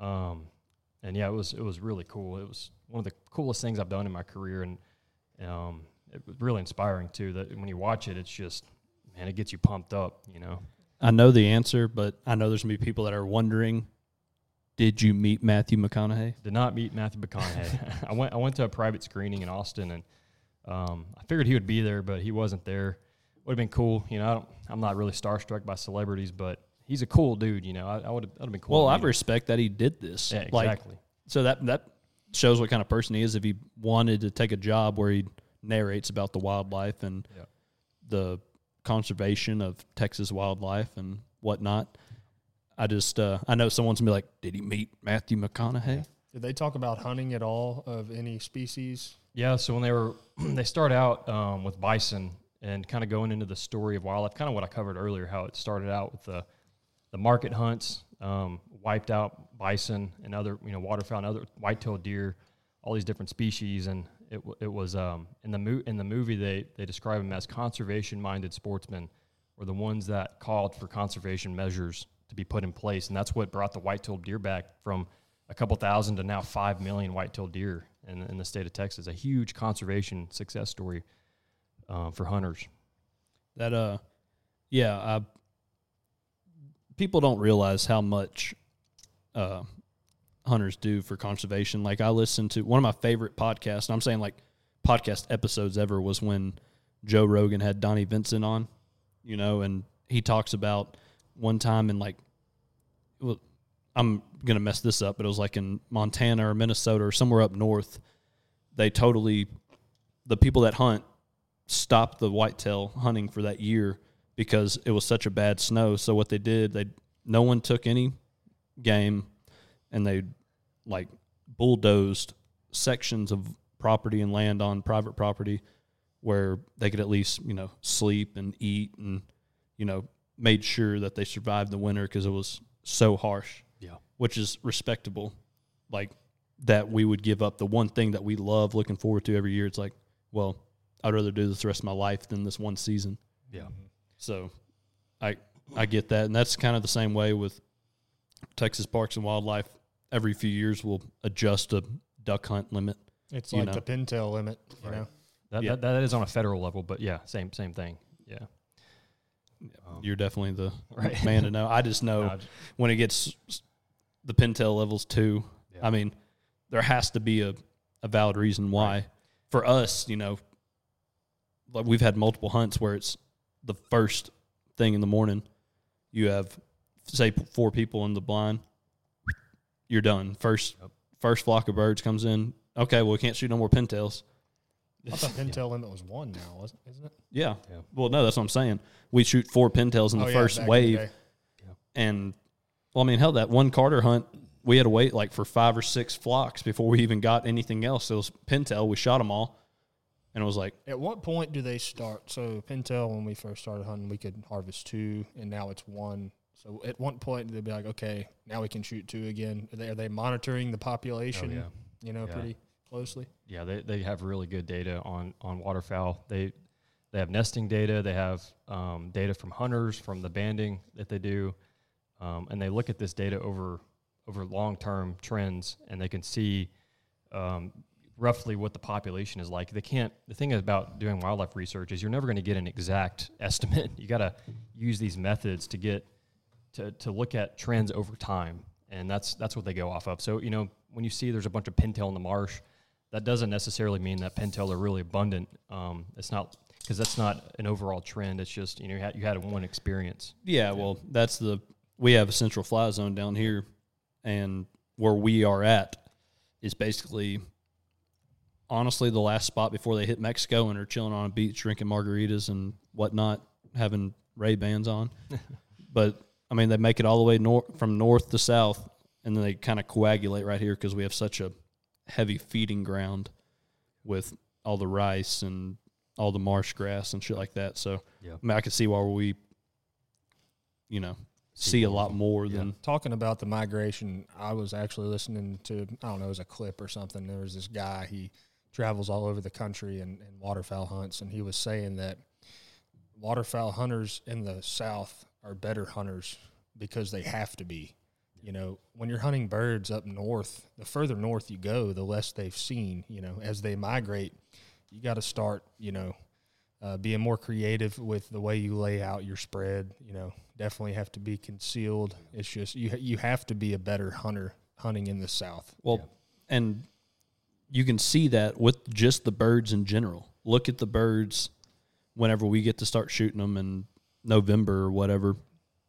Um, and yeah, it was it was really cool. It was one of the coolest things I've done in my career, and um, it was really inspiring too. That when you watch it, it's just man, it gets you pumped up. You know,
I know the answer, but I know there's gonna be people that are wondering Did you meet Matthew McConaughey?
Did not meet Matthew McConaughey. I went I went to a private screening in Austin, and um, I figured he would be there, but he wasn't there. Would have been cool, you know. I don't, I'm not really starstruck by celebrities, but he's a cool dude, you know. I, I would have been cool.
Well, I
meet him.
respect that he did this.
yeah,
Like,
exactly.
so that that shows what kind of person he is. If he wanted to take a job where he narrates about the wildlife and
Yeah.
the conservation of Texas wildlife and whatnot, I just uh, I know someone's gonna be like, "Did he meet Matthew McConaughey?"
Did they talk about hunting at all of any species?
Yeah, so when they were they start out um, with bison and kind of going into the story of wildlife, kind of what I covered earlier, how it started out with the the market hunts, um, wiped out bison and other you know waterfowl and other white-tailed deer, all these different species, and it it was um, in the mo- in the movie they they describe them as conservation-minded sportsmen, were the ones that called for conservation measures to be put in place, and that's what brought the white-tailed deer back from a couple thousand to now five million white-tailed deer in, in the state of Texas. A huge conservation success story uh, for hunters.
That uh, yeah, I, people don't realize how much uh, hunters do for conservation. Like I listened to one of my favorite podcasts, and I'm saying like podcast episodes ever was when Joe Rogan had Donnie Vincent on, you know, and he talks about one time in like, well, I'm gonna mess this up, but it was like in Montana or Minnesota or somewhere up north. They totally, the people that hunt stopped the whitetail hunting for that year because it was such a bad snow. So what they did, they no one took any game, and they like bulldozed sections of property and land on private property where they could at least you know sleep and eat and you know made sure that they survived the winter because it was so harsh.
Yeah.
which is respectable. Like that we would give up the one thing that we love looking forward to every year. It's like, well, I'd rather do this the rest of my life than this one season.
Yeah. Mm-hmm.
So I I get that. And that's kind of the same way with Texas Parks and Wildlife. Every few years we'll adjust a duck hunt limit.
It's like
know.
the pintail limit, you
Right.
know.
That,
Yeah.
that that is on a federal level, but yeah, same same thing. Yeah. Um,
You're definitely the
Right.
man to know. I just know
no, I j-
when it gets the pintail levels too.
Yeah.
I mean, there has to be a, a valid reason why. For us, you know, like we've had multiple hunts where it's the first thing in the morning. You have say four people in the blind. You're done. First
Yep.
first flock of birds comes in. Okay, well we can't shoot no more pintails.
I thought pintail limit was one now, wasn't isn't it?
Yeah.
Yeah.
Well, no, that's what I'm saying. We shoot four pintails in the
Oh, yeah,
first
back in the
wave. And well, I mean, hell, that one Carter hunt, we had to wait like for five or six flocks before we even got anything else. It was pintail. We shot them all, and it was like,
At what point do they start? So pintail, when we first started hunting, we could harvest two, and now it's one. So at one point, do they be like, okay, now we can shoot two again? Are they, are they monitoring the population?
Oh, yeah.
You know,
Yeah.
pretty closely.
Yeah, they, they have really good data on, on waterfowl. They they have nesting data. They have um, data from hunters from the banding that they do, um, and they look at this data over over long term trends, and they can see um, roughly what the population is like. They can't. The thing about doing wildlife research is you're never going to get an exact estimate. You got to use these methods to get to, to look at trends over time, and that's that's what they go off of. So you know when you see there's a bunch of pintail in the marsh, that doesn't necessarily mean that pintail are really abundant. Um, it's not because that's not an overall trend. It's just you know you had, you had one experience.
yeah, well, that's the we have a central fly zone down here, and where we are at is basically honestly the last spot before they hit Mexico and are chilling on a beach drinking margaritas and whatnot, having Ray Bans on. but I mean, they make it all the way north from north to south, and then they kind of coagulate right here because we have such a heavy feeding ground with all the rice and all the marsh grass and shit like that. So
Yeah.
I mean, I can see why we, you know, see a lot more
Yeah.
than
Talking about the migration, I was actually listening to I don't know, it was a clip or something. There was this guy he travels all over the country and, and waterfowl hunts, and he was saying that waterfowl hunters in the South are better hunters because they have to be. You know, when you're hunting birds up north, the further north you go, the less they've seen. You know, as they migrate, you got to start. You know, uh, being more creative with the way you lay out your spread. You know, definitely have to be concealed. It's just you you have to be a better hunter hunting in the South.
Well, and you can see that with just the birds in general. Look at the birds whenever we get to start shooting them in November or whatever.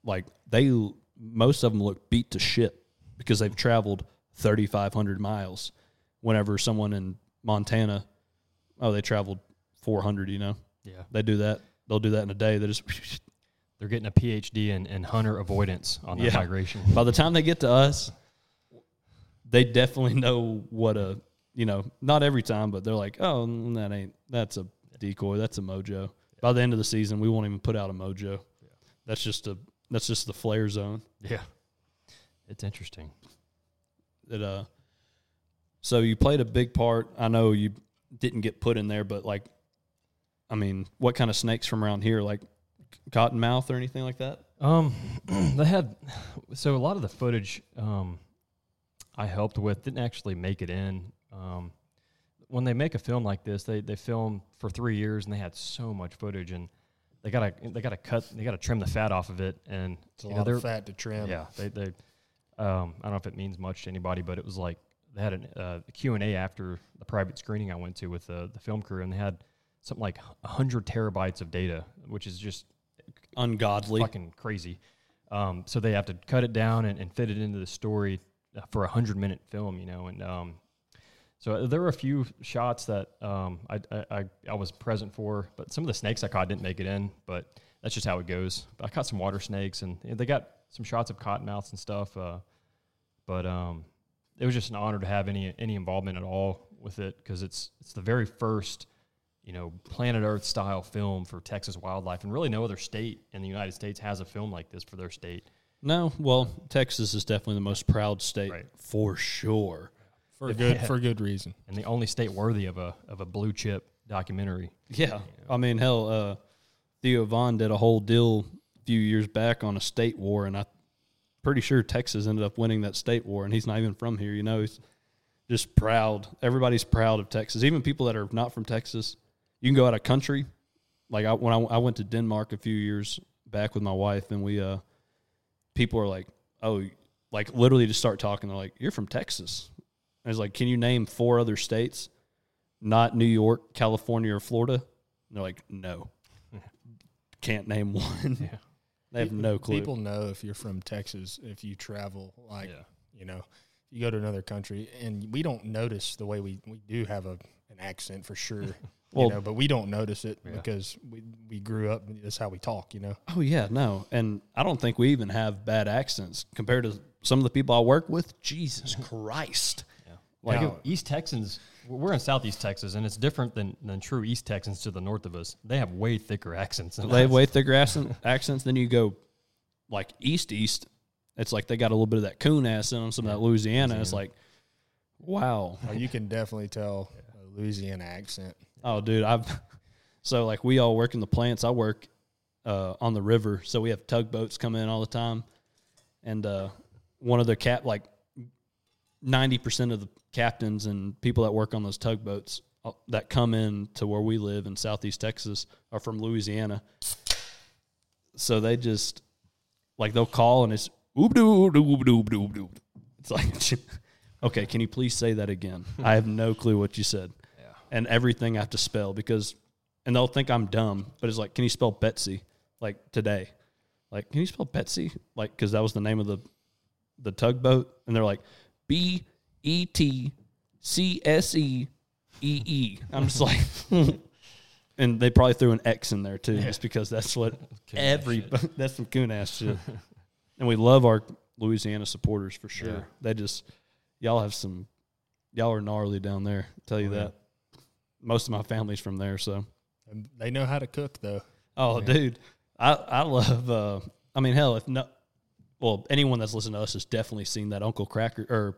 Like they, most of them look beat to shit because they've traveled 3,500 miles. Whenever someone in Montana, oh, they traveled 400, you know,
Yeah.
they do that. They'll do that in a day. They just,
They're getting a PhD in, in hunter avoidance on that
Yeah.
migration.
by the time they get to us, they definitely know what a you know not every time, but they're like, oh, mm, that ain't that's a decoy, that's a mojo. By the end of the season, we won't even put out a mojo. That's just a that's just the flare zone.
Yeah. It's interesting.
That uh, so you played a big part. I know you didn't get put in there, but like, I mean, what kind of snakes from around here, like cottonmouth or anything like that?
Um, they had so a lot of the footage um, I helped with didn't actually make it in. Um, when they make a film like this, they they film for three years and they had so much footage and they gotta they gotta cut they gotta trim the fat off of it and
It's a
you know,
lot
they're-
of fat to trim.
yeah they they um, I don't know if it means much to anybody, but it was like they had an, uh, a Q and A after the private screening I went to with the the film crew and they had something like hundred terabytes of data, which is just
Ungodly.
fucking crazy. Um, so they have to cut it down and, and fit it into the story uh, for a hundred minute film, you know. And um, so there were a few shots that um, I, I I was present for, but some of the snakes I caught didn't make it in. But that's just how it goes. But I caught some water snakes, and they got some shots of cottonmouths and stuff. Uh, but um, it was just an honor to have any any involvement at all with it because it's it's the very first you know, planet Earth style film for Texas wildlife, and really no other state in the United States has a film like this for their state.
No, well, Texas is definitely the most proud state
Right.
for sure.
For good for good reason.
and the only state worthy of a of a blue chip documentary.
Yeah. I mean, hell, uh, Theo Von did a whole deal a few years back on a state war, and I'm pretty sure Texas ended up winning that state war, and he's not even from here. You know, he's just proud. Everybody's proud of Texas, even people that are not from Texas. You can go out of country. Like I, when I, I went to Denmark a few years back with my wife, and we, uh, people are like, oh, like literally just start talking. They're like, you're from Texas. I was like, can you name four other states? Not New York, California, or Florida? And they're like, no. Can't name one.
Yeah.
They have no clue.
People know if you're from Texas if you travel like
Yeah.
you know, you go to another country and we don't notice the way we, we do have a an accent for sure.
Well-
you know, but we don't notice it
Yeah.
because we we grew up that's how we talk, you know.
oh, yeah, no. And I don't think we even have bad accents compared to some of the people I work with. Jesus Christ.
Like
Now-
East Texans, we're in Southeast Texas, and it's different than, than true East Texans to the north of us. They have way thicker accents. Than
They have way thicker accent, accents. Then you go like east, east. It's like they got a little bit of that coon ass in them, some of that Louisiana. It's like, wow.
Uh, you can definitely tell a Louisiana accent.
Oh, dude, I've so like we all work in the plants. I work uh, on the river, so we have tugboats come in all the time, and uh, one of the cap like ninety percent of the captains and people that work on those tugboats uh, that come in to where we live in Southeast Texas are from Louisiana. So they just like they'll call and it's oop doo doo doo doo doo. It's like, okay, can you please say that again? I have no clue what you said yeah. and everything I have to spell because, and they'll think I'm dumb, but it's like, can you spell Betsy like today? Like, can you spell Betsy? Like, because that was the name of the the tugboat, and they're like B E T C S E E E. I'm just like, and they probably threw an X in there too, just because that's what
Coon
every that's some coon ass shit. and we love our Louisiana supporters for sure.
Yeah.
They just y'all have some y'all are gnarly down there. I'll tell you
Oh, yeah.
that. Most of my family's from there, so
And they know how to cook though.
oh,
Yeah.
dude, I I love. uh I mean, hell, if no, well, anyone that's listened to us has definitely seen that Uncle Cracker or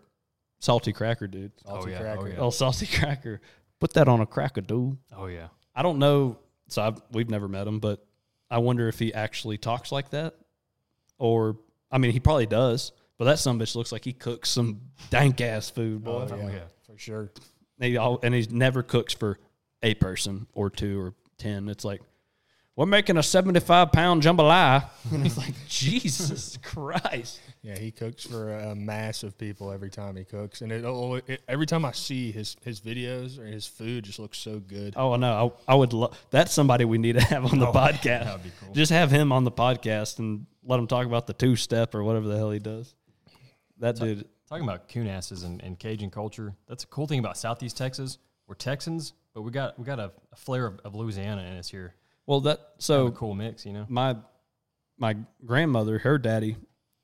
Salty Cracker, dude.
Oh, Salty
Oh, yeah. Oh,
cracker.
yeah.
Oh, Salty Cracker, put that on a cracker, dude.
Oh yeah.
I don't know. So I've, we've never met him, but I wonder if he actually talks like that, or I mean, he probably does. But that some bitch looks like he cooks some dank ass food, boy.
Oh, yeah,
yeah.
for sure.
And he, al- and he never cooks for a person or two or ten. It's like we're making a 75 pound jambalaya. And it's like, Jesus Christ.
Yeah, he cooks for a mass of people every time he cooks, and it, oh, oh, it every time I see his his videos or his food just looks so good.
Oh, no. I, I would love that's somebody we need to have on the oh, podcast.
that'd be cool.
Just have him on the podcast and let him talk about the two step or whatever the hell he does. That dude.
Talking about coon asses and, and Cajun culture, that's a cool thing about Southeast Texas. We're Texans, but we got we got a, a flair of, of Louisiana in us here.
Well, that
Kind
so
of a cool mix, you know.
my my grandmother, her daddy,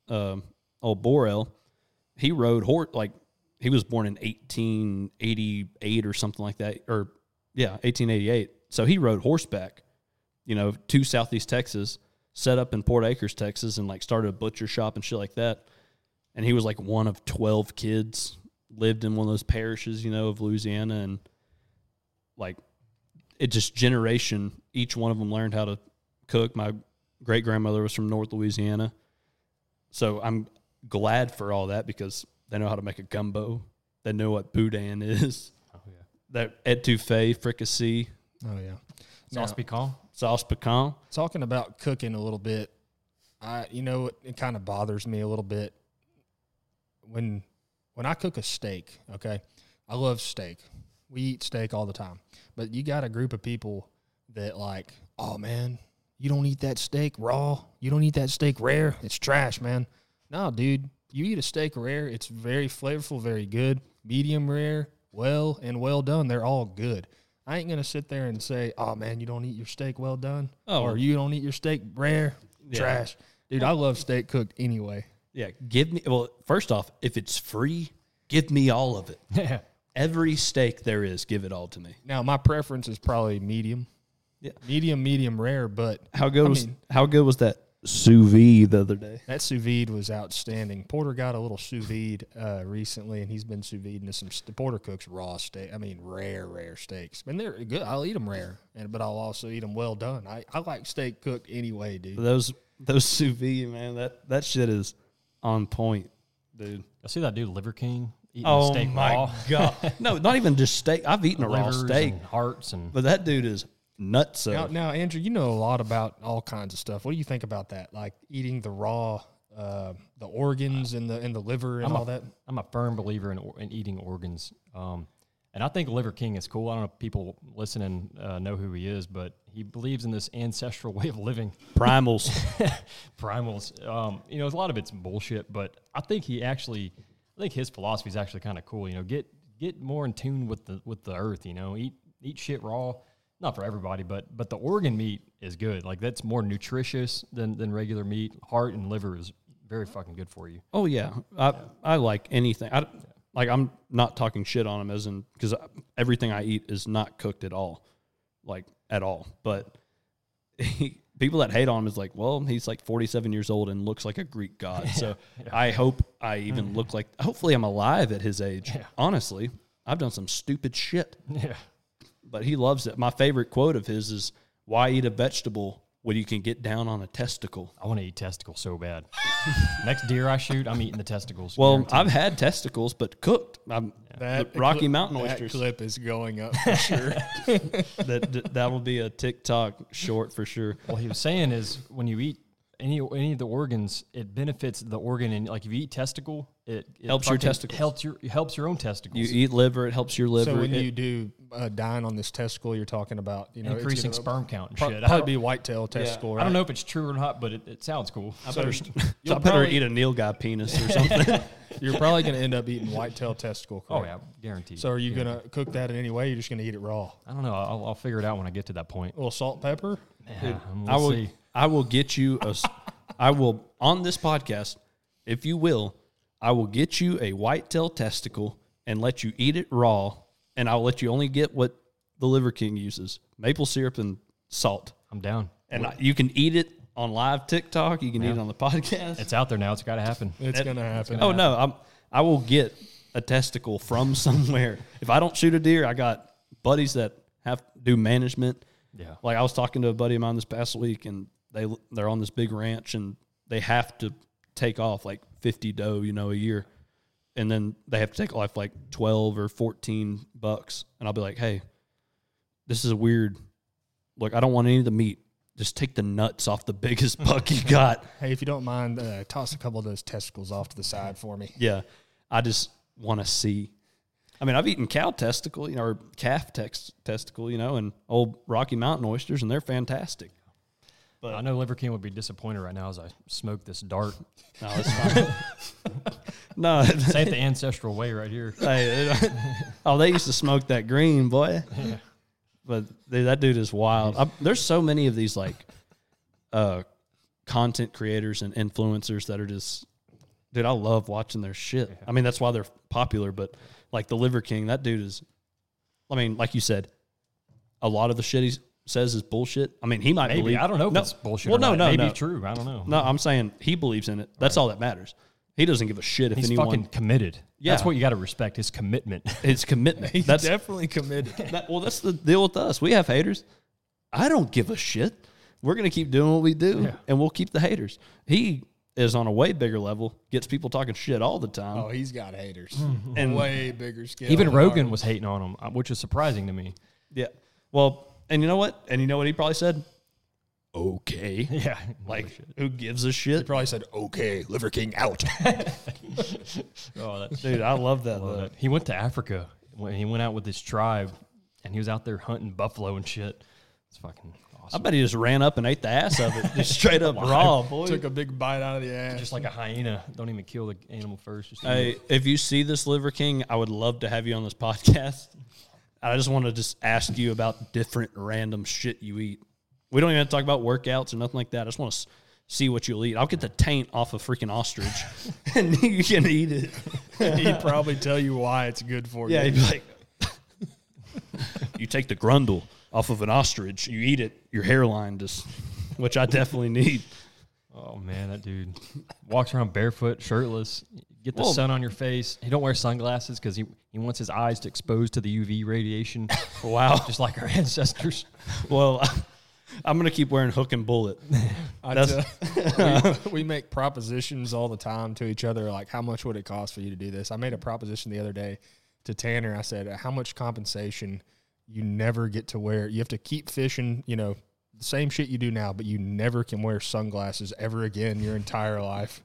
um, old Borel, he rode horse like he was born in 1888 or something like that, or yeah, 1888. So he rode horseback, you know, to Southeast Texas, set up in Port Acres, Texas, and like started a butcher shop and shit like that. And he was like one of 12 kids, lived in one of those parishes, you know, of Louisiana, and like it just generation. Each one of them learned how to cook. My great grandmother was from North Louisiana, so I'm glad for all that because they know how to make a gumbo. They know what boudin is.
Oh yeah.
That etouffee, fricassee,
Oh yeah.
Sauce
Now,
pecan.
sauce piquant.
talking about cooking a little bit, I you know it, it kind of bothers me a little bit when when I cook a steak. Okay, I love steak. We eat steak all the time, but you got a group of people that like, oh man, you don't eat that steak raw. You don't eat that steak rare. It's trash, man. No, dude, you eat a steak rare. It's very flavorful, very good. Medium rare, well and well done. They're all good. I ain't gonna sit there and say, "Oh man, you don't eat your steak well done,"
Oh.
or "You don't eat your steak rare,
Yeah.
trash." Dude, I love steak cooked anyway.
Yeah, give me. Well, first off, if it's free, give me all of it.
Yeah.
Every steak there is, give it all to me.
Now, my preference is probably medium.
Yeah.
medium, medium rare, but
How good
I
was
mean-
how good was that sous vide the other day?
that sous vide was outstanding. Porter got a little sous vide uh, recently, and he's been sous vide into some. St- Porter cooks raw steak. I mean, rare, rare steaks, and they're good. I'll eat them rare, and but I'll also eat them well done. I, I like steak cooked anyway, dude.
Those those sous vide, man, that that shit is on point, dude.
I see that dude Liver King eating
Oh
steak
my
raw.
god! no, not even just steak. I've eaten a raw steak,
and hearts and
but that dude is nuts.
Now, now, Andrew, you know a lot about all kinds of stuff. What do you think about that? Like eating the raw, uh, the organs and the and the liver and
I'm a-
all that.
I'm a firm believer in, in eating organs. Um, and I think Liver King is cool. I don't know if people listening uh, know who he is, but he believes in this ancestral way of living.
primals.
primals. Um, you know, a lot of it's bullshit, but I think he actually, I think his philosophy is actually kind of cool. You know, get get more in tune with the with the earth. You know, eat eat shit raw. Not for everybody, but but the organ meat is good. Like that's more nutritious than than regular meat. Heart and liver is very fucking good for you.
Oh yeah, I I like anything. I like I'm not talking shit on him as in because everything I eat is not cooked at all, like at all. But he, people that hate on him is like, well, he's like 47 years old and looks like a Greek god. So I hope I even mm. look like. Hopefully, I'm alive at his age. Honestly, I've done some stupid shit,
Yeah.
But he loves it. My favorite quote of his is, "Why eat a vegetable when you can get down on a testicle?"
I want to eat testicles so bad. Next deer I shoot, I'm eating the testicles.
Well,
Guaranteed.
I've had testicles, but cooked. I'm, the Rocky
clip-
Mountain
that
oysters.
clip is going up for sure.
that that- that'll be a TikTok short for sure.
what he was saying is when you eat any any of the organs, it benefits the organ, and like if you eat testicle, it, it
Helps your
fucking
testicles.
Helps your it helps your own testicles.
You eat liver, it helps your liver.
so when
It-
you do uh, dine on this testicle, you're talking about you know
increasing
gonna
sperm count and
pro-
shit. I
Probably
don't,
be whitetail testicle. Right?
I don't know if it's true or not, but it, it sounds cool.
I
So
better,
you'll
so I better
probably-
eat a nilgai penis or something.
You're probably going to end up eating whitetail testicle.
Oh yeah, guaranteed.
So are you going to cook that in any way? You're just going to eat it raw.
I don't know. I'll, I'll figure it out when I get to that point.
A little salt, pepper.
Yeah, we'll
I will.
see.
I will get you a. I will on this podcast, if you will, I will get you a whitetail testicle and let you eat it raw, and I'll let you only get what the Liver King uses: maple syrup and salt.
I'm down.
And I, you can eat it on live TikTok. You can eat it on the podcast.
It's out there now. It's got to happen.
It's going to happen.
Oh no, I'm I will get a testicle from somewhere. if I don't shoot a deer, I got buddies that have do management.
Yeah.
Like I was talking to a buddy of mine this past week, and they they're on this big ranch, and they have to take off like 50 doe, you know, a year, and then they have to take off like 12 or 14 bucks, and I'll be like, hey, this is a weird. Look, I don't want any of the meat. just take the nuts off the biggest buck you got.
Hey, if you don't mind, uh, toss a couple of those testicles off to the side for me.
Yeah, I just want to see. I mean, I've eaten cow testicle, you know, or calf tex- testicle, you know, and old Rocky Mountain oysters, and they're fantastic.
I know Liver King would be disappointed right now as I smoke this dart.
No, it's fine. no,
Say it the ancestral way right here.
Hey, it- oh, they used to smoke that green, boy. Yeah. But dude, that dude is wild. I, there's so many of these like uh, content creators and influencers that are just, dude. I love watching their shit. I mean, that's why they're popular. But like the Liver King, that dude is. I mean, like you said, a lot of the shit he says is bullshit. I mean, he might
Maybe
believe.
I don't know if
no,
it's bullshit.
Well,
or
no,
not.
no,
Maybe
no.
true. I don't know.
No, I'm saying he believes in it. That's all that matters. He doesn't give a shit if
He's
anyone.
fucking committed.
Yeah.
That's what you got to respect. His commitment.
His commitment.
He's
That's
definitely committed.
That, well, that's the deal with us. We have haters. I don't give a shit. We're gonna keep doing what we do,
Yeah.
and we'll keep the haters. He is on a way bigger level. Gets people talking shit all the time.
Oh, he's got haters.
And-
way bigger scale.
Even Rogan
ours.
was hating on him, uh, which is surprising to me.
Yeah. Well, and you know what? And you know what he probably said? Okay.
Yeah.
Like, who gives a shit?
He probably said, "Okay, Liver King out."
oh, that's
Dude, I love that.
Love
though.
He went to Africa when he went out with his tribe, and he was out there hunting buffalo and shit. It's fucking awesome.
I bet he just ran up and ate the ass of it, just straight up raw, boy.
Took a big bite out of the ass.
Just like a hyena. Don't even kill the animal first. Just
Hey, if you see this Liver King, I would love to have you on this podcast. I just want to just ask you about different random shit you eat. We don't even have to talk about workouts or nothing like that. I just want to see what you'll eat. I'll get the taint off a freaking ostrich, and you can eat it.
He'd probably tell you why it's good for
Yeah,
you.
Yeah, he'd be like, you take the grundle off of an ostrich, you eat it, your hairline just, which I definitely need.
Oh man, that dude walks around barefoot, shirtless. Get the
Well-
sun on your face. He don't wear sunglasses because he, he wants his eyes to expose to the UV radiation,
Wow.
just like our ancestors.
Well, I'm gonna keep wearing hook and bullet.
I
That's-
we, we make propositions all the time to each other. Like, how much would it cost for you to do this? I made a proposition the other day to Tanner. I said, how much compensation you never get to wear? You have to keep fishing, you know, the same shit you do now, but you never can wear sunglasses ever again your entire life.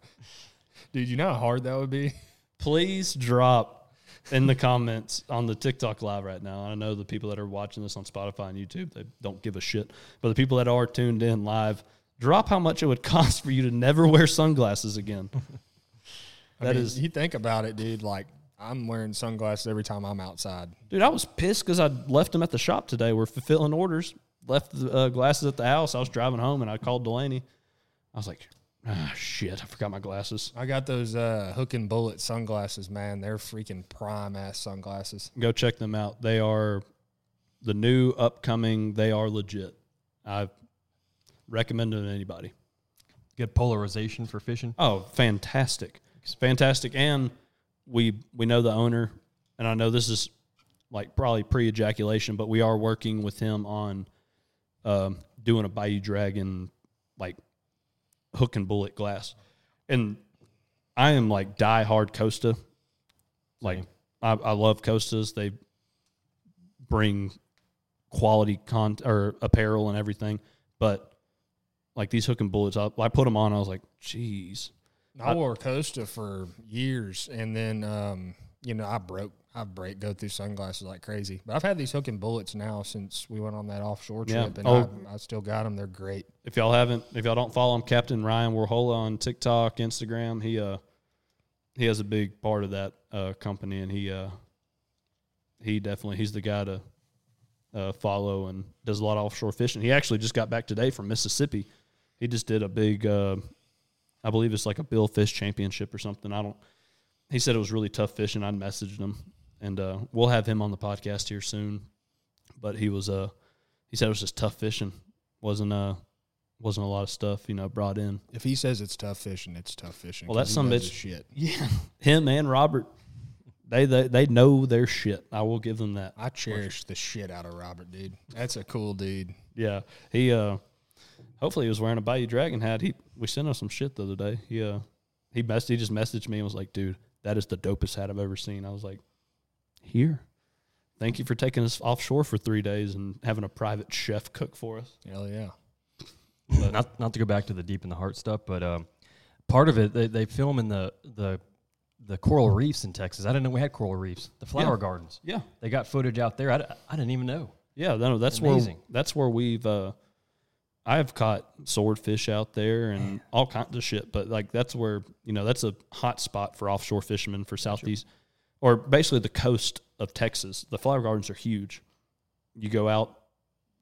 Dude, you know how hard that would be?
please drop in the comments on the TikTok live right now. I know the people that are watching this on Spotify and YouTube, they don't give a shit. But the people that are tuned in live, drop how much it would cost for you to never wear sunglasses again.
I
That
mean,
is-
you think about it, dude. Like, I'm wearing sunglasses every time I'm outside.
Dude, I was pissed because I left them at the shop today. We're fulfilling orders. Left the uh, glasses at the house. I was driving home and I called Delaney. I was like, ah, shit, I forgot my glasses.
I got those uh, hook and bullet sunglasses, man. They're freaking prime ass sunglasses.
Go check them out. They are the new upcoming. They are legit. I recommend them to anybody.
Good polarization for fishing.
Oh, fantastic. It's fantastic. And we we know the owner and I know this is like probably pre ejaculation, but we are working with him on um, doing a Bayou Dragon like hook and bullet glass. And I am like die hard Costa. Like I, I love Costas. They bring quality con or apparel and everything. But like these hook and bullets, I, I put them on. I was like, geez.
I wore Costa for years, and then um, you know I broke. I break go through sunglasses like crazy. But I've had these hook and bullets now since we went on that offshore
Yeah.
trip, and
Oh.
I, I still got them. They're great.
if y'all haven't, if y'all don't follow him, Captain Ryan Warhola on TikTok, Instagram, he uh he has a big part of that uh company, and he uh he definitely he's the guy to uh, follow and does a lot of offshore fishing. He actually just got back today from Mississippi. He just did a big, uh, I believe it's like a Bill Fish Championship or something. I don't. He said it was really tough fishing. I messaged him, and uh, we'll have him on the podcast here soon. But he was uh he said it was just tough fishing. wasn't uh wasn't a lot of stuff you know brought in.
If he says it's tough fishing, it's tough fishing.
Well, that's some bitch-
shit.
Yeah, him and Robert, they they they know their shit. I will give them that.
I cherish the shit out of Robert, dude. That's a cool dude.
Yeah, he uh, hopefully he was wearing a Bayou Dragon hat. He we sent him some shit the other day. He uh, he messed he just messaged me and was like, dude, that is the dopest hat I've ever seen. I was like, here, thank you for taking us offshore for three days and having a private chef cook for us.
Hell yeah.
not not to go back to the deep in the heart stuff, but um, part of it they, they film in the the the coral reefs in Texas. I didn't know we had coral reefs. The flower
Yeah.
gardens.
Yeah,
They got footage out there. I, I didn't even know.
yeah. No, that's
Amazing.
where that's where we've. Uh, I've caught swordfish out there and all kinds of shit, but like that's where you know that's a hot spot for offshore fishermen for southeast or basically the coast of Texas. The flower gardens are huge. You go out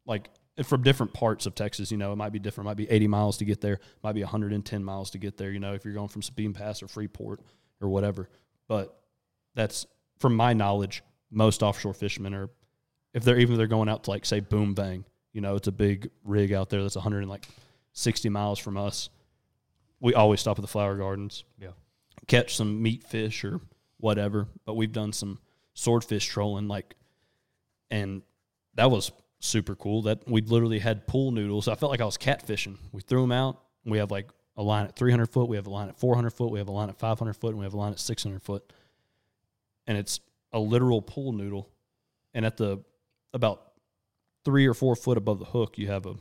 like from different parts of Texas. You know, it might be different. It might be 80 miles to get there. Might be 110 miles to get there. You know, if you're going from Sabine Pass or Freeport or whatever. But that's from my knowledge, most offshore fishermen are, if they're even if they're going out to like say Boom Bang, you know, it's a big rig out there that's 160 miles from us. We always stop at the flower gardens
Yeah.
catch some meat fish or whatever. But we've done some swordfish trolling, like, and that was super cool. That we literally had pool noodles. I felt like I was catfishing. We threw them out. We have like a line at 300 foot. We have a line at 400 foot. We have a line at 500 foot. And we have a line at 600 foot. And it's a literal pool noodle. And at the about three or four foot above the hook, you have a,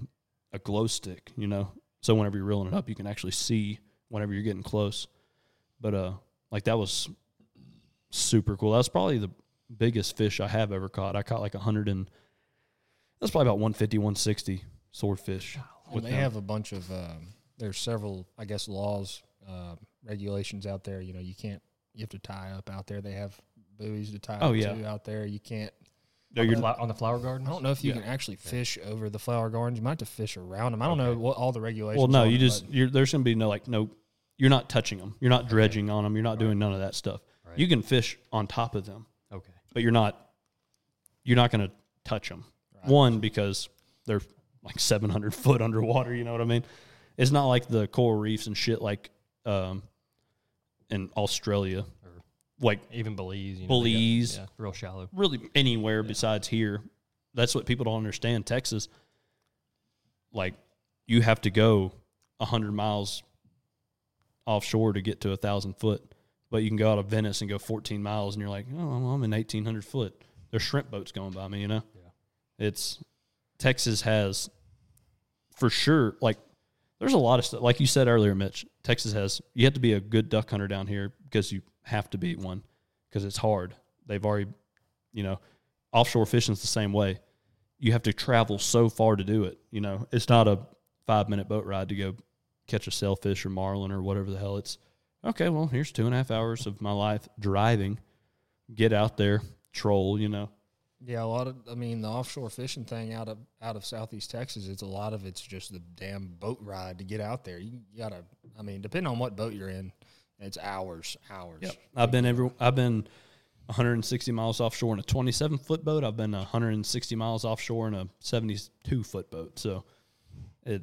a glow stick, you know? So whenever you're reeling it up, you can actually see whenever you're getting close. But uh, like that was super cool. That was probably the biggest fish I have ever caught. I caught like a hundred and that's probably about 150, 160 swordfish.
And
with
they
them.
have a bunch of um, there's several I guess laws uh, regulations out there. You know, you can't you have to tie up out there. They have buoys to tie
Oh,
up
yeah.
to out there. You can't.
No,
on,
you're
the on the flower garden.
I don't know if you
Yeah.
can actually fish over the flower gardens. You might have to fish around them. I don't know what all the regulations.
well, no, you
but-
just you're, there's gonna be no like no, you're not touching them. You're not dredging on them. You're not doing none of that stuff.
Right.
You can fish on top of them,
Okay.
but you're not you're not gonna touch them.
Right.
One because they're like 700 foot underwater. You know what I mean? It's not like the coral reefs and shit like um, in Australia,
Or
like
even Belize. You know, they got-
Belize.
yeah, real shallow.
really anywhere besides here. That's what people don't understand. Texas, like you have to go hundred miles offshore to get to a thousand foot, but you can go out of Venice and go 14 miles, and you're like, oh, I'm in 1800 foot. There's shrimp boats going by me, you know.
Yeah.
It's Texas has for sure. Like there's a lot of stuff. Like you said earlier, Mitch, Texas has. You have to be a good duck hunter down here because you have to be one because it's hard. They've already, you know, offshore fishing's the same way. You have to travel so far to do it. You know, it's not a five minute boat ride to go catch a sailfish or marlin or whatever the hell. It's okay. Well, here's two and a half hours of my life driving. Get out there, troll. You know,
Yeah, a lot of. I mean, the offshore fishing thing out of out of southeast Texas, it's a lot of it's just the damn boat ride to get out there. You, you gotta. I mean, depending on what boat you're in, it's hours, hours.
Yep. I've been every I've been 160 miles offshore in a 27 foot boat. I've been 160 miles offshore in a 72 foot boat. So it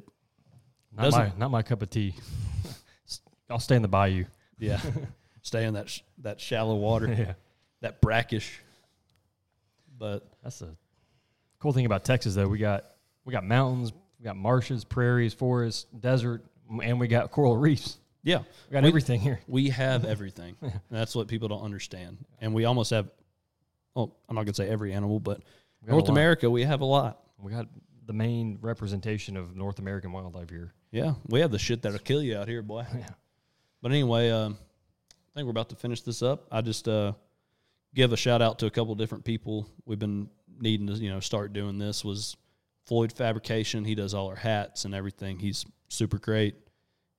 Doesn't-
my not my cup of tea. I'll stay in the bayou.
yeah, stay in that sh- that shallow water,
yeah.
that brackish. But
That's the cool thing about Texas, though. We got we got mountains, we got marshes, prairies, forests, desert, and we got coral reefs.
yeah,
We got
We-
everything here.
we have everything. And that's what people don't understand. And we almost have well, I'm not gonna say every animal, but
a
North. America we have a lot.
We got the main representation of North American wildlife here.
Yeah, we have the shit that'll kill you out here, boy.
Yeah.
But anyway, um, I think we're about to finish this up. I just uh, give a shout out to a couple different people we've been needing to you know start doing this. Was Floyd Fabrication? He does all our hats and everything. He's super great.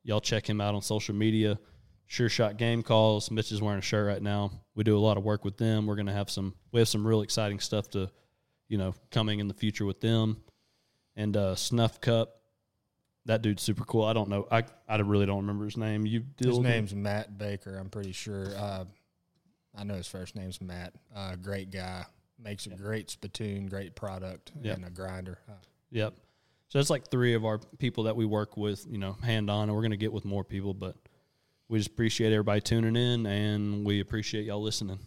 Y'all check him out on social media. Sure Shot Game Calls. Mitch is wearing a shirt right now. We do a lot of work with them. We're gonna have some. We have some real exciting stuff to, you know, coming in the future with them. And uh, Snuff Cup. That dude's super cool. I don't know. I I really don't remember his name. You
His
with him?
name's Matt Baker. I'm pretty sure. Uh, I know his first name's Matt. Uh, great guy. Makes a great spittoon, great product,
Yeah.
and a grinder. Uh,
Yep. So that's like three of our people that we work with, you know, hand on, and we're gonna get with more people, but we just appreciate everybody tuning in and we appreciate y'all listening.